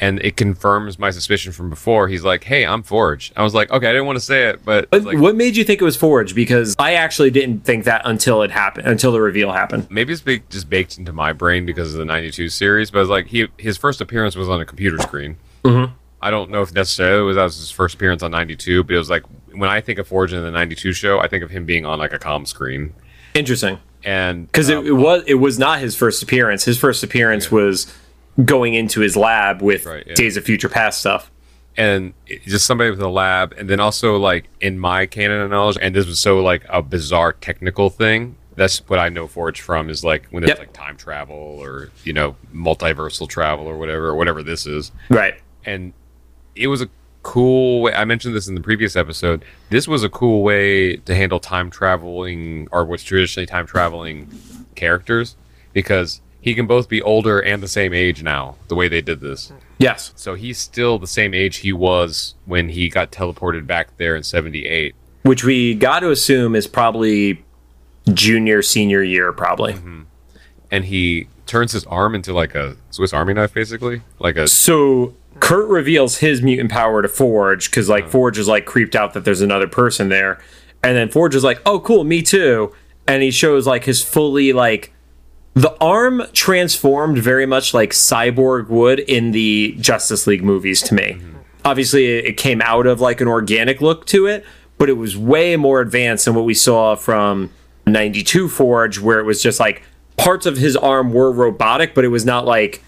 Speaker 1: And it confirms my suspicion from before. He's like, "Hey, I'm Forge." I was like, "Okay, I didn't want to say it, but
Speaker 2: But
Speaker 1: like,
Speaker 2: what made you think it was Forge? Because I actually didn't think that until it happened, until the reveal happened.
Speaker 1: maybe it's big, just baked into my brain because of the '92 series." But it's like he his first appearance was on a computer screen. I don't know if necessarily it was, that was his first appearance on 92, but it was like when I think of Forge in the 92 show, I think of him being on like a comm screen.
Speaker 2: Interesting.
Speaker 1: And
Speaker 2: Because
Speaker 1: um,
Speaker 2: it, it was it was not his first appearance. His first appearance was going into his lab with
Speaker 1: Right, yeah.
Speaker 2: Days of Future Past stuff.
Speaker 1: and just somebody with a lab and then also like in my canon knowledge and this was so like a bizarre technical thing that's what i know forge from is like when it's
Speaker 2: Yep.
Speaker 1: like time travel or you know multiversal travel or whatever or whatever this is
Speaker 2: Right.
Speaker 1: and it was a cool way i mentioned this in the previous episode this was a cool way to handle time traveling or what's traditionally time traveling characters because he can both be older and the same age now the way they did this
Speaker 2: Yes.
Speaker 1: so he's still the same age he was when he got teleported back there in 78.
Speaker 2: Which we got to assume is probably junior senior year, probably.
Speaker 1: Mm-hmm. And he turns his arm into like a Swiss Army knife, basically. Like a.
Speaker 2: So Kurt reveals his mutant power to Forge because like Forge is like creeped out that there's another person there, and then Forge is like, "Oh, cool, me too," and he shows like his fully like the arm transformed very much like Cyborg would in the Justice League movies to me. Mm-hmm. Obviously, it it came out of like an organic look to it, but it was way more advanced than what we saw from 92 Forge, where it was just like parts of his arm were robotic, but it was not like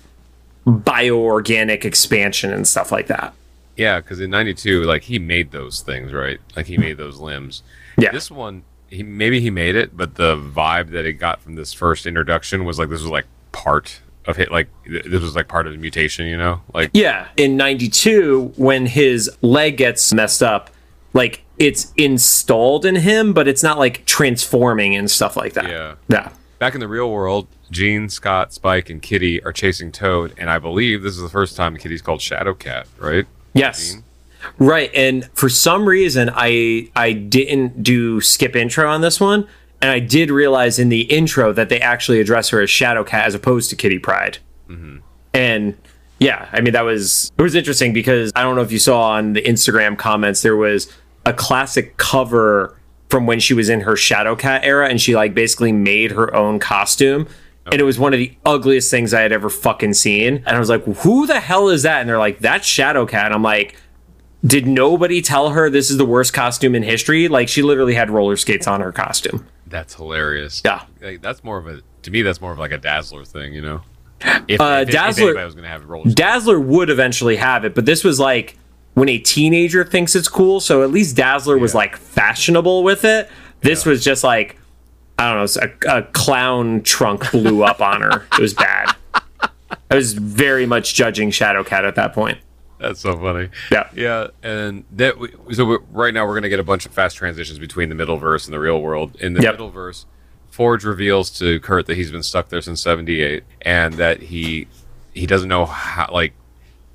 Speaker 2: bioorganic expansion and stuff like that.
Speaker 1: Yeah, because in 92, like he made those things, right? Like he made those limbs.
Speaker 2: Yeah.
Speaker 1: This one, he maybe he made it, but the vibe that it got from this first introduction was like this was like part of it. Like this was like part of the mutation, you know? Like.
Speaker 2: Yeah, in 92 when his leg gets messed up, like it's installed in him, but it's not like transforming and stuff like that.
Speaker 1: Yeah.
Speaker 2: Yeah.
Speaker 1: Back in the real world, Jean, Scott, Spike, and Kitty are chasing Toad, and I believe this is the first time Kitty's called Shadow Cat, right?
Speaker 2: Yes.
Speaker 1: Jean?
Speaker 2: Right, and for some reason I I didn't do skip intro on this one, and I did realize in the intro that they actually address her as Shadow Cat as opposed to Kitty Pryde. Mm-hmm. And yeah, I mean that was it was interesting because I don't know if you saw on the Instagram comments there was a classic cover from when she was in her Shadow Cat era, and she like basically made her own costume. And it was one of the ugliest things I had ever fucking seen. And I was like, who the hell is that? And they're like, that's Shadow Cat. And I'm like, did nobody tell her this is the worst costume in history? Like she literally had roller skates on her costume.
Speaker 1: That's hilarious.
Speaker 2: Yeah.
Speaker 1: Like, that's more of a to me. That's more of like a Dazzler thing, you know. If,
Speaker 2: Uh,
Speaker 1: if, if
Speaker 2: Dazzler-
Speaker 1: anybody was gonna have roller, skates.
Speaker 2: Dazzler would eventually have it, but this was like when a teenager thinks it's cool. So at least Dazzler was like fashionable with it. This was just like I don't know, a, a clown trunk blew up on her. It was bad. [LAUGHS] I was very much judging Shadowcat at that point. [LAUGHS]
Speaker 1: that's so funny.
Speaker 2: Yeah.
Speaker 1: yeah. And that we, so right now we're gonna get a bunch of fast transitions between the Middleverse and the real world. In the
Speaker 2: Yep.
Speaker 1: Middleverse, Forge reveals to Kurt that he's been stuck there since '78, and that he he doesn't know how like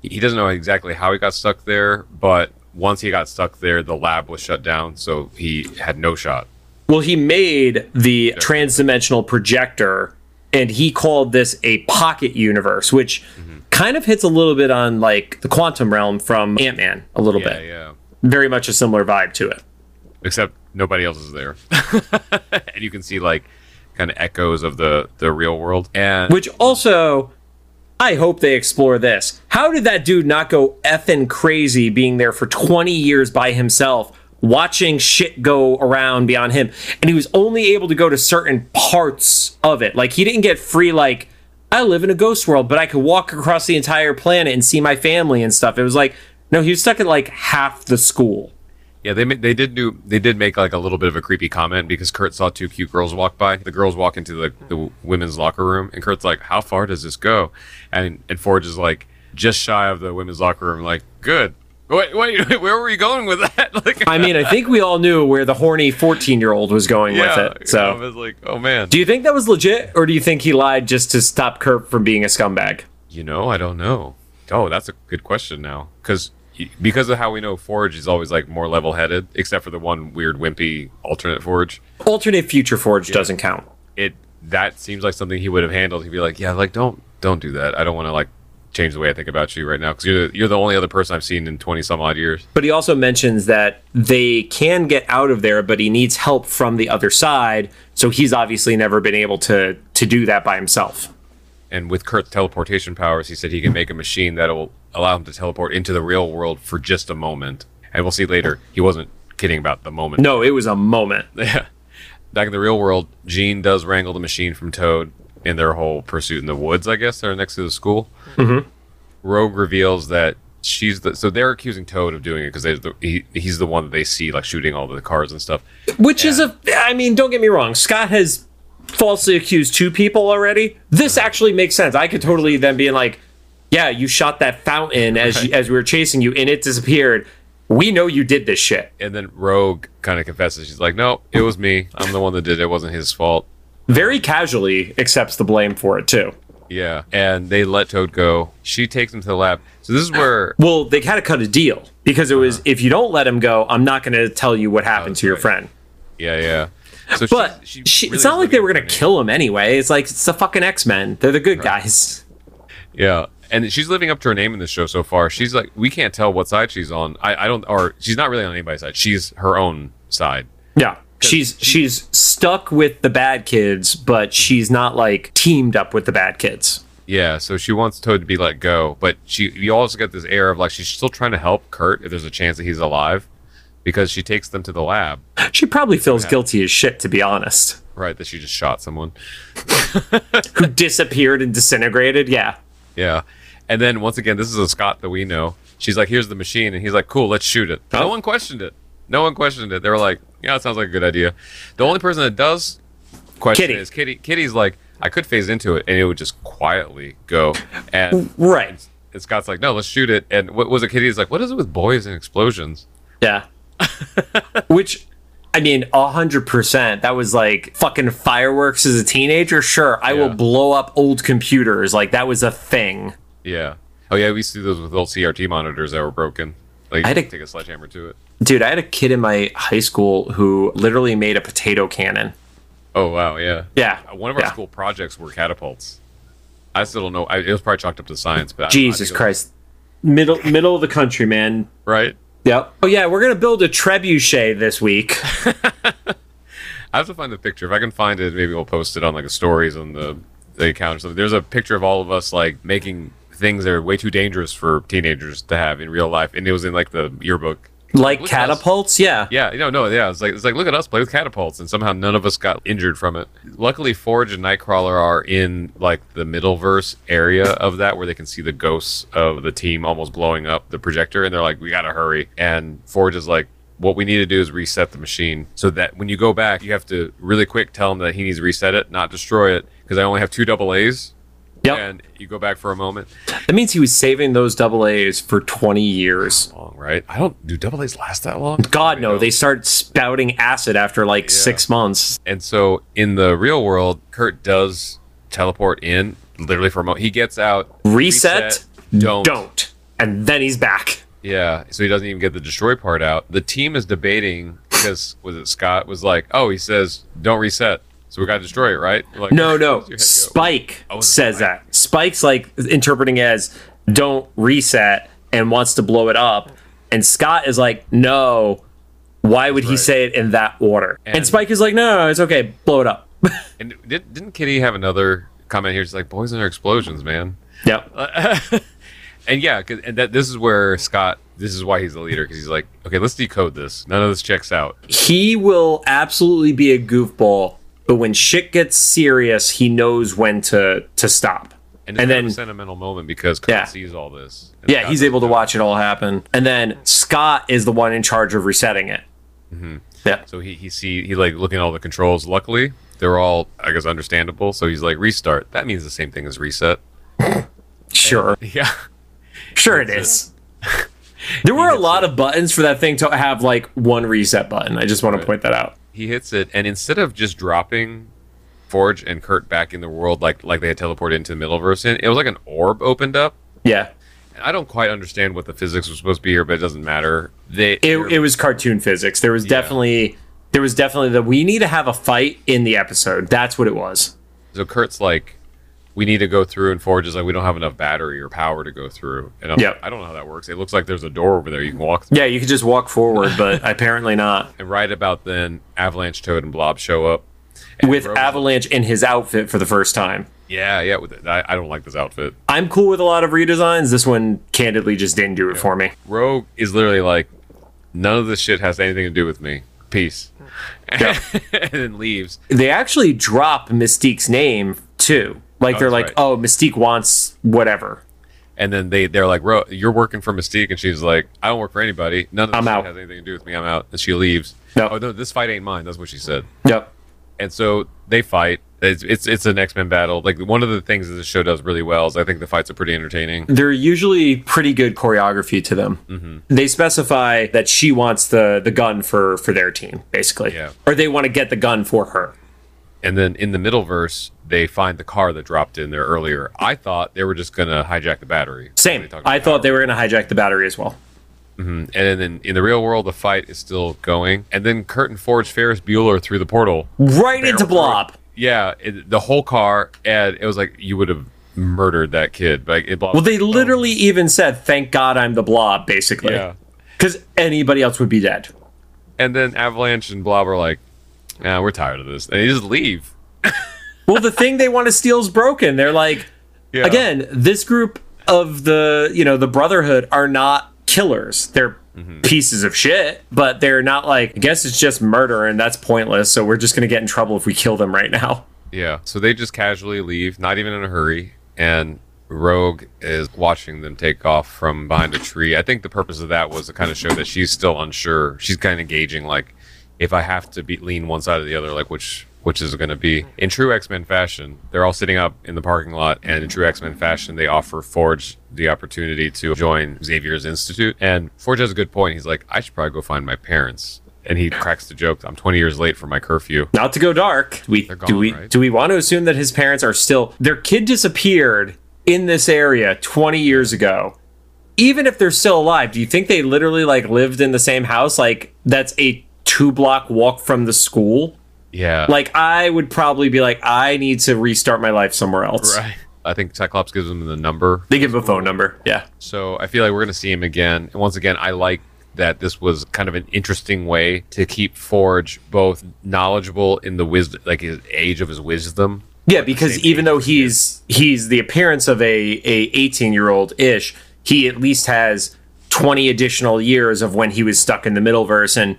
Speaker 1: he doesn't know exactly how he got stuck there, but once he got stuck there, the lab was shut down, so he had no shot.
Speaker 2: Well, he made the transdimensional projector and he called this a pocket universe, which kind of hits a little bit on like the quantum realm from Ant Man, a little
Speaker 1: Yeah,
Speaker 2: bit.
Speaker 1: yeah.
Speaker 2: Very much a similar vibe to it.
Speaker 1: Except nobody else is there, [LAUGHS] and you can see like kind of echoes of the the real world. And
Speaker 2: Which also, I hope they explore this. How did that dude not go effing crazy being there for 20 years by himself, watching shit go around beyond him? And he was only able to go to certain parts of it. Like, he didn't get free, like, I live in a ghost world, but I could walk across the entire planet and see my family and stuff. It was like, no, he was stuck at like half the school.
Speaker 1: Yeah, they they did do they did make like a little bit of a creepy comment because Kurt saw two cute girls walk by. The girls walk into the, the women's locker room, and Kurt's like, "How far does this go?" And and Forge is like, "Just shy of the women's locker room." Like, good. Wait, wait, [LAUGHS] where were you going with that? [LAUGHS] like,
Speaker 2: I mean, I think we all knew where the horny 14 year old was going
Speaker 1: yeah,
Speaker 2: with it. So.
Speaker 1: I was like, oh man.
Speaker 2: Do you think that was legit, or do you think he lied just to stop Kurt from being a scumbag?
Speaker 1: You know, I don't know. Oh, that's a good question now, because because of how we know Forge is always like more level-headed, except for the one weird wimpy alternate Forge.
Speaker 2: Alternate future Forge doesn't count.
Speaker 1: It that seems like something he would have handled. He'd be like, yeah, like don't don't do that. I don't want to like change the way I think about you right now because you're the, you're the only other person I've seen in twenty some odd years.
Speaker 2: But he also mentions that they can get out of there, but he needs help from the other side. So he's obviously never been able to to do that by himself.
Speaker 1: And with Kurt's teleportation powers, he said he can make a machine that'll allow him to teleport into the real world for just a moment. And we'll see later, he wasn't kidding about the moment.
Speaker 2: No, it was a moment. [LAUGHS]
Speaker 1: Yeah. Back in the real world, Jean does wrangle the machine from Toad in their whole pursuit in the woods, I guess. They're next to the school. Mm-hmm. Rogue reveals that she's the. So they're accusing Toad of doing it because the, he, he's the one that they see, like shooting all the cars and stuff.
Speaker 2: Which is a. I mean, don't get me wrong. Scott has falsely accused two people already. This actually makes sense. I could totally then be like, yeah, you shot that fountain as, you, as we were chasing you and it disappeared. We know you did this shit.
Speaker 1: And then Rogue kind of confesses. She's like, no, it was me. I'm the one that did it. It wasn't his fault.
Speaker 2: Very casually accepts the blame for it, too.
Speaker 1: Yeah. And they let Toad go. She takes him to the lab. So this is where. [COUGHS]
Speaker 2: Well, they had to cut a deal because it was uh-huh. if you don't let him go, I'm not going to tell you what happened oh, to your
Speaker 1: right.
Speaker 2: friend.
Speaker 1: Yeah, yeah. So
Speaker 2: But
Speaker 1: she
Speaker 2: she,
Speaker 1: really
Speaker 2: it's not like they were going to kill him anyway. It's like it's the fucking X Men. They're the good guys.
Speaker 1: Yeah. And she's living up to her name in this show so far. She's like, we can't tell what side she's on. I, I don't, or she's not really on anybody's side. She's her own side.
Speaker 2: Yeah. She's she's stuck with the bad kids, but she's not like teamed up with the bad kids.
Speaker 1: Yeah. So she wants Toad to be let go, but she, you also get this air of like she's still trying to help Kurt if there's a chance that he's alive because she takes them to the lab,
Speaker 2: She probably feels guilty as shit, to be honest.
Speaker 1: right? That she just shot someone. [LAUGHS]
Speaker 2: Who disappeared and disintegrated? Yeah.
Speaker 1: Yeah. And then once again, this is a Scott that we know. She's like, here's the machine. And he's like, cool, let's shoot it. No
Speaker 2: Oh.
Speaker 1: one questioned it. No one questioned it. They were like, yeah, it sounds like a good idea. The only person that does question
Speaker 2: Kitty.
Speaker 1: it is Kitty. Kitty's like, I could phase into it and it would just quietly go. And,
Speaker 2: Right.
Speaker 1: and Scott's like, no, let's shoot it. And what was it? Kitty's like, what is it with boys and explosions?
Speaker 2: Yeah. [LAUGHS] Which, I mean, a hundred percent. That was like fucking fireworks as a teenager. Sure, I will blow up old computers. Like that was a thing.
Speaker 1: Yeah. Oh, yeah, we used to do those with old CRT monitors that were broken. Like,
Speaker 2: I had a-
Speaker 1: take a sledgehammer to it.
Speaker 2: Dude, I had a kid in my high school who literally made a potato cannon.
Speaker 1: Oh, wow, yeah.
Speaker 2: Yeah.
Speaker 1: One of our
Speaker 2: yeah.
Speaker 1: school projects were catapults. I still don't know. I, it was probably chalked up to science, but
Speaker 2: Jesus
Speaker 1: think was-
Speaker 2: Christ. Middle middle of the country, man.
Speaker 1: right?
Speaker 2: Yep. Oh yeah, we're gonna build a trebuchet this week. [LAUGHS]
Speaker 1: I have to find the picture. If I can find it, maybe we'll post it on like the stories on the the account. or something. There's a picture of all of us like making things that are way too dangerous for teenagers to have in real life, and it was in like the yearbook.
Speaker 2: Like catapults, yeah.
Speaker 1: Yeah, no, no, yeah. It's like it's like look at us play with catapults, and somehow none of us got injured from it. Luckily, Forge and Nightcrawler are in like the Middleverse area of that where they can see the ghosts of the team almost blowing up the projector, and they're like, "We gotta hurry." And Forge is like, "What we need to do is reset the machine so that when you go back, you have to really quick tell him that he needs to reset it, not destroy it, because I only have two double A's."
Speaker 2: Yep.
Speaker 1: And you go back for a moment.
Speaker 2: That means he was saving those double A's for 20 years.
Speaker 1: Long, right? I don't. Do double A's last that long?
Speaker 2: God, no. They start spouting acid after like six months.
Speaker 1: And so in the real world, Kurt does teleport in literally for a moment. He gets out,
Speaker 2: Reset,
Speaker 1: don't.
Speaker 2: Don't. And then he's back.
Speaker 1: Yeah, so he doesn't even get the destroy part out. The team is debating because was it Scott was like, "Oh, he says don't reset, so we got to destroy it, right?" Like,
Speaker 2: No, no. [LAUGHS]
Speaker 1: does your head go?"
Speaker 2: Spike
Speaker 1: Oh,
Speaker 2: says
Speaker 1: Spike.
Speaker 2: that. Spike's like interpreting as don't reset and wants to blow it up. And Scott is like, no. Why would he say it in that order? And,
Speaker 1: And-
Speaker 2: Spike is like, no, no, no, it's okay. Blow it up. [LAUGHS]
Speaker 1: And did, didn't Kitty have another comment here? She's like, "Boys and their explosions, man."
Speaker 2: yep. [LAUGHS]
Speaker 1: And yeah, and that this is where Scott. This is why he's the leader because he's like, "Okay, let's decode this. None of this checks out."
Speaker 2: he will absolutely be a goofball, but when shit gets serious, he knows when to to stop.
Speaker 1: And,
Speaker 2: And
Speaker 1: it's kind of
Speaker 2: then-
Speaker 1: a sentimental moment because Kurt
Speaker 2: Yeah.
Speaker 1: sees all this.
Speaker 2: Yeah,
Speaker 1: Scott
Speaker 2: he's able to watch it all happen. And then Scott is the one in charge of resetting it. Mm-hmm. Yeah.
Speaker 1: So he he see he like looking at all the controls. Luckily, they're all I guess understandable. So he's like restart. That means the same thing as reset. [LAUGHS]
Speaker 2: Sure.
Speaker 1: Yeah. [LAUGHS]
Speaker 2: Sure it is. There [LAUGHS] were a lot of buttons for that thing to have like one reset button. I just want to point that out.
Speaker 1: He hits it, and instead of just dropping Forge and Kurt back in the world like like they had teleported into the Middleverse in, it was like an orb opened up.
Speaker 2: Yeah.
Speaker 1: I don't quite understand what the physics was supposed to be here, but it doesn't matter. They
Speaker 2: It, it was cartoon physics. There was definitely there was definitely the we need to have a fight in the episode. That's what it was.
Speaker 1: so Kurt's like, we need to go through, and Forge is like, we don't have enough battery or power to go through. And I'm
Speaker 2: Yep.
Speaker 1: I don't know how that works. It looks like there's a door over there you can walk through.
Speaker 2: Yeah, you could just walk forward, [LAUGHS] but apparently not.
Speaker 1: And right about then, Avalanche, Toad, and Blob show up.
Speaker 2: With
Speaker 1: Rogue-
Speaker 2: Avalanche in his outfit for the first time.
Speaker 1: Yeah, yeah. I, I don't like this outfit.
Speaker 2: I'm cool with a lot of redesigns. This one, candidly, just didn't do it for me.
Speaker 1: Rogue is literally like, none of this shit has anything to do with me. Peace. [LAUGHS] And then leaves.
Speaker 2: They actually drop Mystique's name too. Like
Speaker 1: Oh,
Speaker 2: they're like,
Speaker 1: right.
Speaker 2: oh, Mystique wants whatever.
Speaker 1: And then they they're like, "Ro, you're working for Mystique," and she's like, "I don't work for anybody. None of this
Speaker 2: I'm out.
Speaker 1: has anything to do with me. I'm out." And she leaves.
Speaker 2: No.
Speaker 1: Oh no, this fight ain't mine. That's what she said.
Speaker 2: Yep.
Speaker 1: And so they fight. It's it's, it's an X Men battle. Like one of the things that the show does really well is I think the fights are pretty entertaining.
Speaker 2: They're usually pretty good choreography to them.
Speaker 1: Mm-hmm.
Speaker 2: They specify that she wants the the gun for for their team, basically,
Speaker 1: Yeah.
Speaker 2: or they want to get the gun for her.
Speaker 1: And then in the Middleverse, they find the car that dropped in there earlier. I thought they were just gonna hijack the battery.
Speaker 2: Same. I thought they were going to hijack the battery as well. Mm-hmm.
Speaker 1: And then in the real world, the fight is still going. And then Kurt and Forge Ferris Bueller through the portal.
Speaker 2: Right into Blob.
Speaker 1: Yeah, it, the whole car, and it was like you would have murdered that kid. Like it.
Speaker 2: Well, they literally even said, "Thank God I'm the Blob," basically.
Speaker 1: Yeah.
Speaker 2: Because anybody else would be dead.
Speaker 1: And then Avalanche and Blob are like, "Yeah, we're tired of this," and they just leave. [LAUGHS]
Speaker 2: Well, the thing they want to steal is broken. They're like,
Speaker 1: Yeah.
Speaker 2: again, this group of the you know the Brotherhood are not killers. They're
Speaker 1: Mm-hmm.
Speaker 2: pieces of shit, but they're not like. I guess it's just murder, and that's pointless. So we're just gonna get in trouble if we kill them right now.
Speaker 1: Yeah. So they just casually leave, not even in a hurry. And Rogue is watching them take off from behind a tree. I think the purpose of that was to kind of show that she's still unsure. She's kind of gauging, like, if I have to be lean one side or the other, like which which is going to be. In true X Men fashion, they're all sitting up in the parking lot, and in true X Men fashion, they offer Forge the opportunity to join Xavier's Institute. And Forge has a good point. He's like, I should probably go find my parents. And he cracks the joke. I'm 20 years late for my curfew.
Speaker 2: Not to go dark. We
Speaker 1: They're
Speaker 2: do we
Speaker 1: right?
Speaker 2: do we want to assume that his parents are still their kid disappeared in this area 20 years ago. Even if they're still alive, do you think they literally like lived in the same house? Like that's a two block walk from the school.
Speaker 1: Yeah.
Speaker 2: Like I would probably be like, I need to restart my life somewhere else.
Speaker 1: Right. I think Cyclops gives him the number.
Speaker 2: They give him a phone number. Yeah.
Speaker 1: So I feel like we're going to see him again. And once again, I like that this was kind of an interesting way to keep Forge both knowledgeable in the wisdom, like his age of his wisdom.
Speaker 2: Yeah, because even though he's he's the appearance of a a 18 year old ish, he at least has 20 additional years of when he was stuck in the Middleverse, and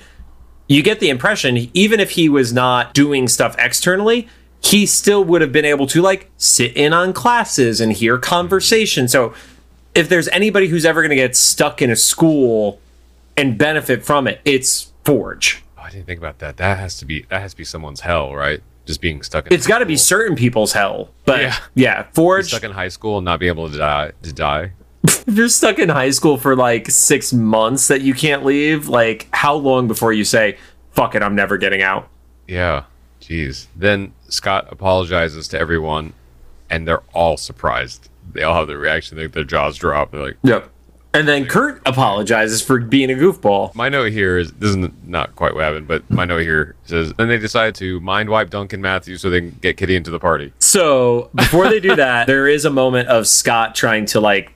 Speaker 2: you get the impression even if he was not doing stuff externally, he still would have been able to like sit in on classes and hear conversation. So if there's anybody who's ever going to get stuck in a school and benefit from it, it's Forge.
Speaker 1: Oh, I didn't think about that. That has to be that has to be someone's hell, right? Just being stuck in
Speaker 2: It's got to be certain people's hell, but
Speaker 1: Yeah.
Speaker 2: yeah, Forge.
Speaker 1: stuck in high school and not be able to die to die.
Speaker 2: If you're stuck in high school for like six months that you can't leave, like how long before you say, fuck it, I'm never getting out?
Speaker 1: Yeah. Jeez. Then Scott apologizes to everyone and they're all surprised. They all have the reaction, they, their jaws drop. They're like,
Speaker 2: Yep. And then Kurt apologizes for being a goofball.
Speaker 1: My note here is this is not quite what happened, but my note here says then they decide to mind wipe Duncan Matthews so they can get Kitty into the party.
Speaker 2: So before they do that, [LAUGHS] there is a moment of Scott trying to like,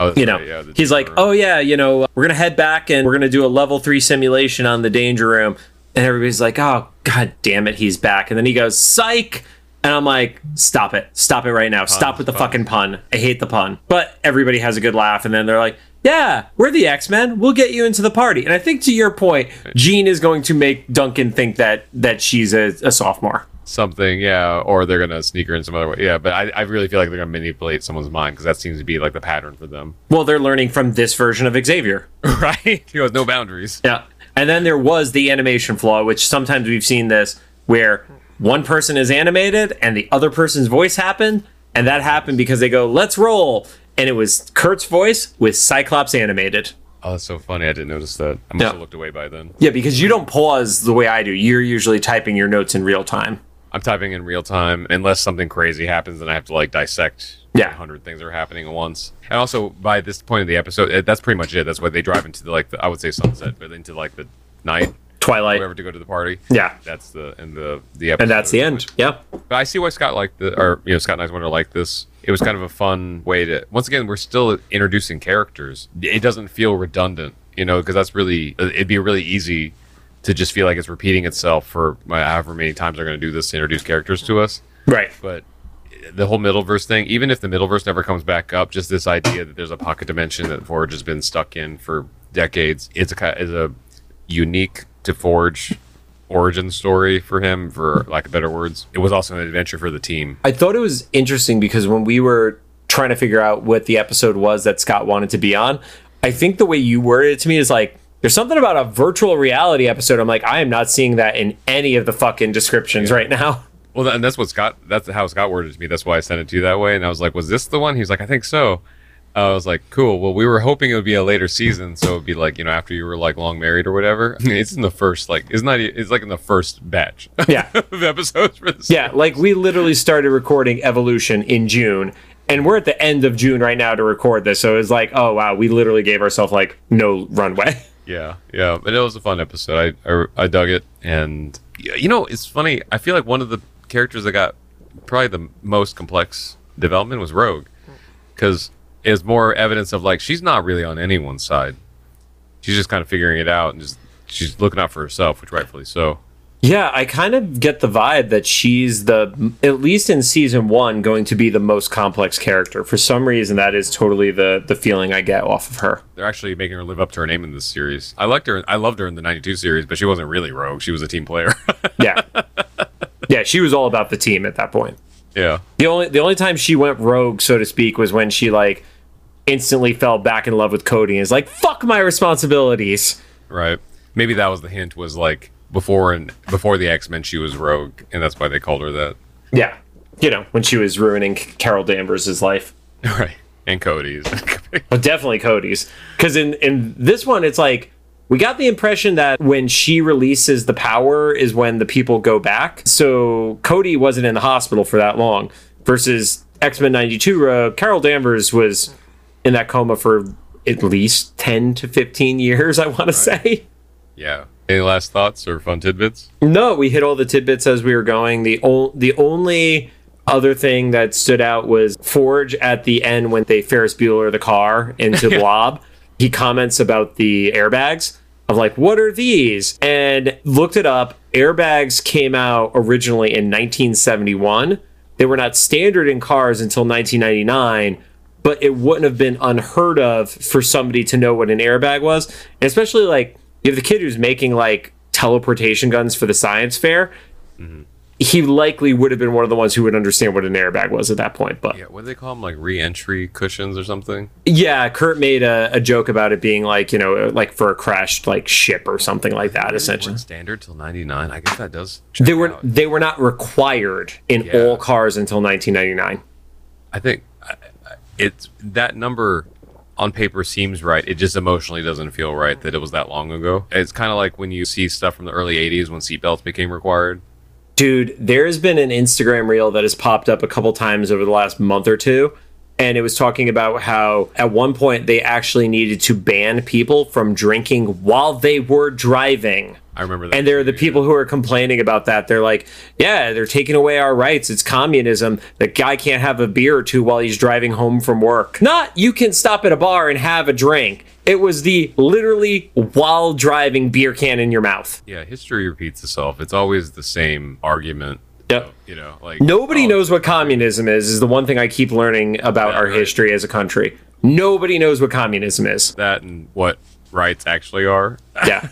Speaker 1: Oh,
Speaker 2: you know,
Speaker 1: right, yeah,
Speaker 2: he's like,
Speaker 1: room.
Speaker 2: oh yeah, you know, we're gonna head back and we're gonna do a level three simulation on the danger room. And everybody's like, oh god damn it, he's back. And then he goes, psych. And I'm like, stop it. Stop it right now. Stop with the
Speaker 1: puns.
Speaker 2: fucking pun. I hate the pun. But everybody has a good laugh. And then they're like, yeah, we're the X Men. We'll get you into the party. And I think to your point, Jean is going to make Duncan think that that she's a, a sophomore.
Speaker 1: Something, yeah, or they're gonna sneak her in some other way, yeah. But I, I really feel like they're gonna manipulate someone's mind because that seems to be like the pattern for them,
Speaker 2: Well, they're learning from this version of Xavier. [LAUGHS]
Speaker 1: right? He has no boundaries.
Speaker 2: Yeah. And then there was the animation flaw, which sometimes we've seen this where one person is animated and the other person's voice happened. And that happened because they go, let's roll. And it was Kurt's voice with Cyclops animated.
Speaker 1: Oh, that's so funny. I didn't notice that. I must
Speaker 2: Yeah.
Speaker 1: have looked away by then.
Speaker 2: Yeah, because you don't pause the way I do. You're usually typing your notes in real time.
Speaker 1: I'm typing in real time unless something crazy happens and I have to like dissect
Speaker 2: Yeah.
Speaker 1: hundred things that are happening at once. And also by this point of the episode, that's pretty much it. That's why they drive into the like the, I would say sunset, but into like the night,
Speaker 2: Twilight.
Speaker 1: whatever to go to the party.
Speaker 2: Yeah.
Speaker 1: That's the and the the episode.
Speaker 2: And that's the end. Yeah.
Speaker 1: But I see why Scott liked the or you know Scott and I's Wonder like this. It was kind of a fun way to once again we're still introducing characters. It doesn't feel redundant, you know, because that's really uh, it'd be really easy to just feel like it's repeating itself for however many times they're going to do this to introduce characters to us.
Speaker 2: Right.
Speaker 1: But the whole Middleverse thing, even if the Middleverse never comes back up, just this idea that there's a pocket dimension that Forge has been stuck in for decades, it's a is a unique to Forge origin story for him, for lack of better words. It was also an adventure for the team.
Speaker 2: I thought it was interesting because when we were trying to figure out what the episode was that Scott wanted to be on, I think the way you worded it to me is like, there's something about a virtual reality episode. I'm like, I am not seeing that in any of the fucking descriptions right now. [LAUGHS]
Speaker 1: Well, and that's what Scott. That's how Scott worded it to me. That's why I sent it to you that way. And I was like, "Was this the one?" He's like, "I think so." I was like, "Cool." Well, we were hoping it would be a later season, so it'd be like you know after you were like long married or whatever. [LAUGHS] it's in the first like it's not. It's like in the first batch. [LAUGHS]
Speaker 2: Yeah.
Speaker 1: of episodes for this.
Speaker 2: Yeah, like we literally started recording Evolution in June, and we're at the end of June right now to record this. So it's like, oh wow, we literally gave ourselves like no runway.
Speaker 1: Yeah, yeah, but it was a fun episode. I I, I dug it, and you know, it's funny. I feel like one of the characters that got probably the most complex development was Rogue, because it's more evidence of like she's not really on anyone's side. She's just kind of figuring it out and just she's looking out for herself, which rightfully so.
Speaker 2: Yeah, I kind of get the vibe that she's the at least in season one going to be the most complex character. For some reason, that is totally the the feeling I get off of her.
Speaker 1: They're actually making her live up to her name in this series. I liked her. I loved her in the '92 series, but she wasn't really Rogue. She was a team player. [LAUGHS]
Speaker 2: Yeah, yeah, she was all about the team at that point.
Speaker 1: yeah.
Speaker 2: The only the only time she went rogue, so to speak, was when she like instantly fell back in love with Cody and is like, "Fuck my responsibilities."
Speaker 1: Right. Maybe that was the hint. Was like before and before the X Men, she was Rogue, and that's why they called her that.
Speaker 2: Yeah, you know when she was ruining Carol Danvers' life. [LAUGHS]
Speaker 1: Right. And Cody's. [LAUGHS]
Speaker 2: But definitely Cody's. Because in, in this one, it's like we got the impression that when she releases the power is when the people go back. So Cody wasn't in the hospital for that long. Versus X Men 92, uh, Carol Danvers was in that coma for at least 10 to 15 years, I want to say.
Speaker 1: Yeah. Any last thoughts or fun tidbits?
Speaker 2: No, we hit all the tidbits as we were going. The o- the only other thing that stood out was Forge at the end when they Ferris Bueller the car into [LAUGHS] Blob. He comments about the airbags of like, what are these? And looked it up. Airbags came out originally in 1971. They were not standard in cars until 1999 but it wouldn't have been unheard of for somebody to know what an airbag was. And especially like you have the kid who's making like teleportation guns for the science fair. Mm-hmm. He likely would have been one of the ones who would understand what an airbag was at that point. But
Speaker 1: Yeah. What do they call them? Like re-entry cushions or something?
Speaker 2: yeah, Kurt made a, a joke about it being like, you know, like for a crashed like ship or something like that, essentially.
Speaker 1: Standard till '99. I guess that does.
Speaker 2: They were
Speaker 1: out.
Speaker 2: they were not required in
Speaker 1: Yeah.
Speaker 2: all cars until 1999.
Speaker 1: I think I- I- it's that number on paper seems right. It just emotionally doesn't feel right that it was that long ago. It's kind of like when you see stuff from the early '80s when seatbelts became required.
Speaker 2: Dude, there's been an Instagram reel that has popped up a couple times over the last month or two. And it was talking about how at one point they actually needed to ban people from drinking while they were driving.
Speaker 1: I remember that.
Speaker 2: And there are the people who are complaining about that. They're like, yeah, they're taking away our rights. It's communism. The guy can't have a beer or two while he's driving home from work. Not you can stop at a bar and have a drink. It was the literally while driving beer can in your mouth.
Speaker 1: Yeah, history repeats itself. It's always the same argument.
Speaker 2: Yep.
Speaker 1: You know, like
Speaker 2: Nobody
Speaker 1: oh,
Speaker 2: knows what communism is, is the one thing I keep learning about
Speaker 1: Yeah,
Speaker 2: our
Speaker 1: right.
Speaker 2: history as a country. Nobody knows what communism is.
Speaker 1: that and what rights actually are.
Speaker 2: Yeah.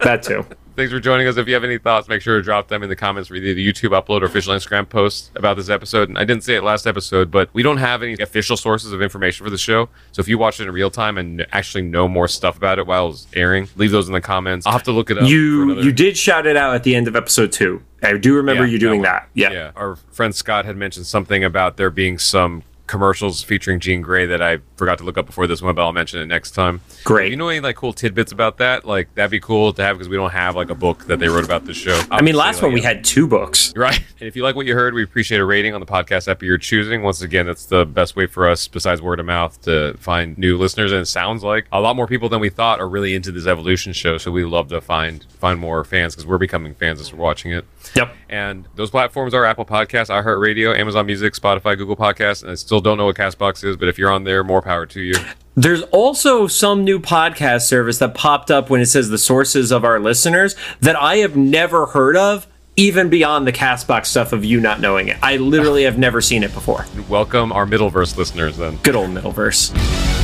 Speaker 2: that too. [LAUGHS]
Speaker 1: Thanks for joining us. If you have any thoughts, make sure to drop them in the comments for either the YouTube upload or official Instagram post about this episode. And I didn't say it last episode, but we don't have any official sources of information for the show. So if you watch it in real time and actually know more stuff about it while it's airing, leave those in the comments. I'll have to look it up.
Speaker 2: You
Speaker 1: another-
Speaker 2: you did shout it out at the end of episode two. I do remember
Speaker 1: Yeah,
Speaker 2: you doing
Speaker 1: one.
Speaker 2: that. Yeah.
Speaker 1: Yeah. Our friend Scott had mentioned something about there being some commercials featuring Jean Grey that I forgot to look up before this one, but I'll mention it next time.
Speaker 2: Great.
Speaker 1: If you know any like cool tidbits about that? Like that'd be cool to have because we don't have like a book that they wrote about the show.
Speaker 2: I mean, last one we had two books. [LAUGHS]
Speaker 1: Right. And if you like what you heard, we appreciate a rating on the podcast app of your choosing. Once again, that's the best way for us, besides word of mouth, to find new listeners. And it sounds like a lot more people than we thought are really into this evolution show. So we love to find find more fans because we're becoming fans as we're watching it.
Speaker 2: Yep.
Speaker 1: And those platforms are Apple Podcasts, iHeartRadio, Amazon Music, Spotify, Google Podcasts. And I still don't know what Castbox is, but if you're on there, more power to you.
Speaker 2: There's also some new podcast service that popped up when it says the sources of our listeners that I have never heard of even beyond the Castbox stuff of you not knowing it. I literally have never seen it before.
Speaker 1: Welcome our Middleverse listeners then.
Speaker 2: Good old Middleverse.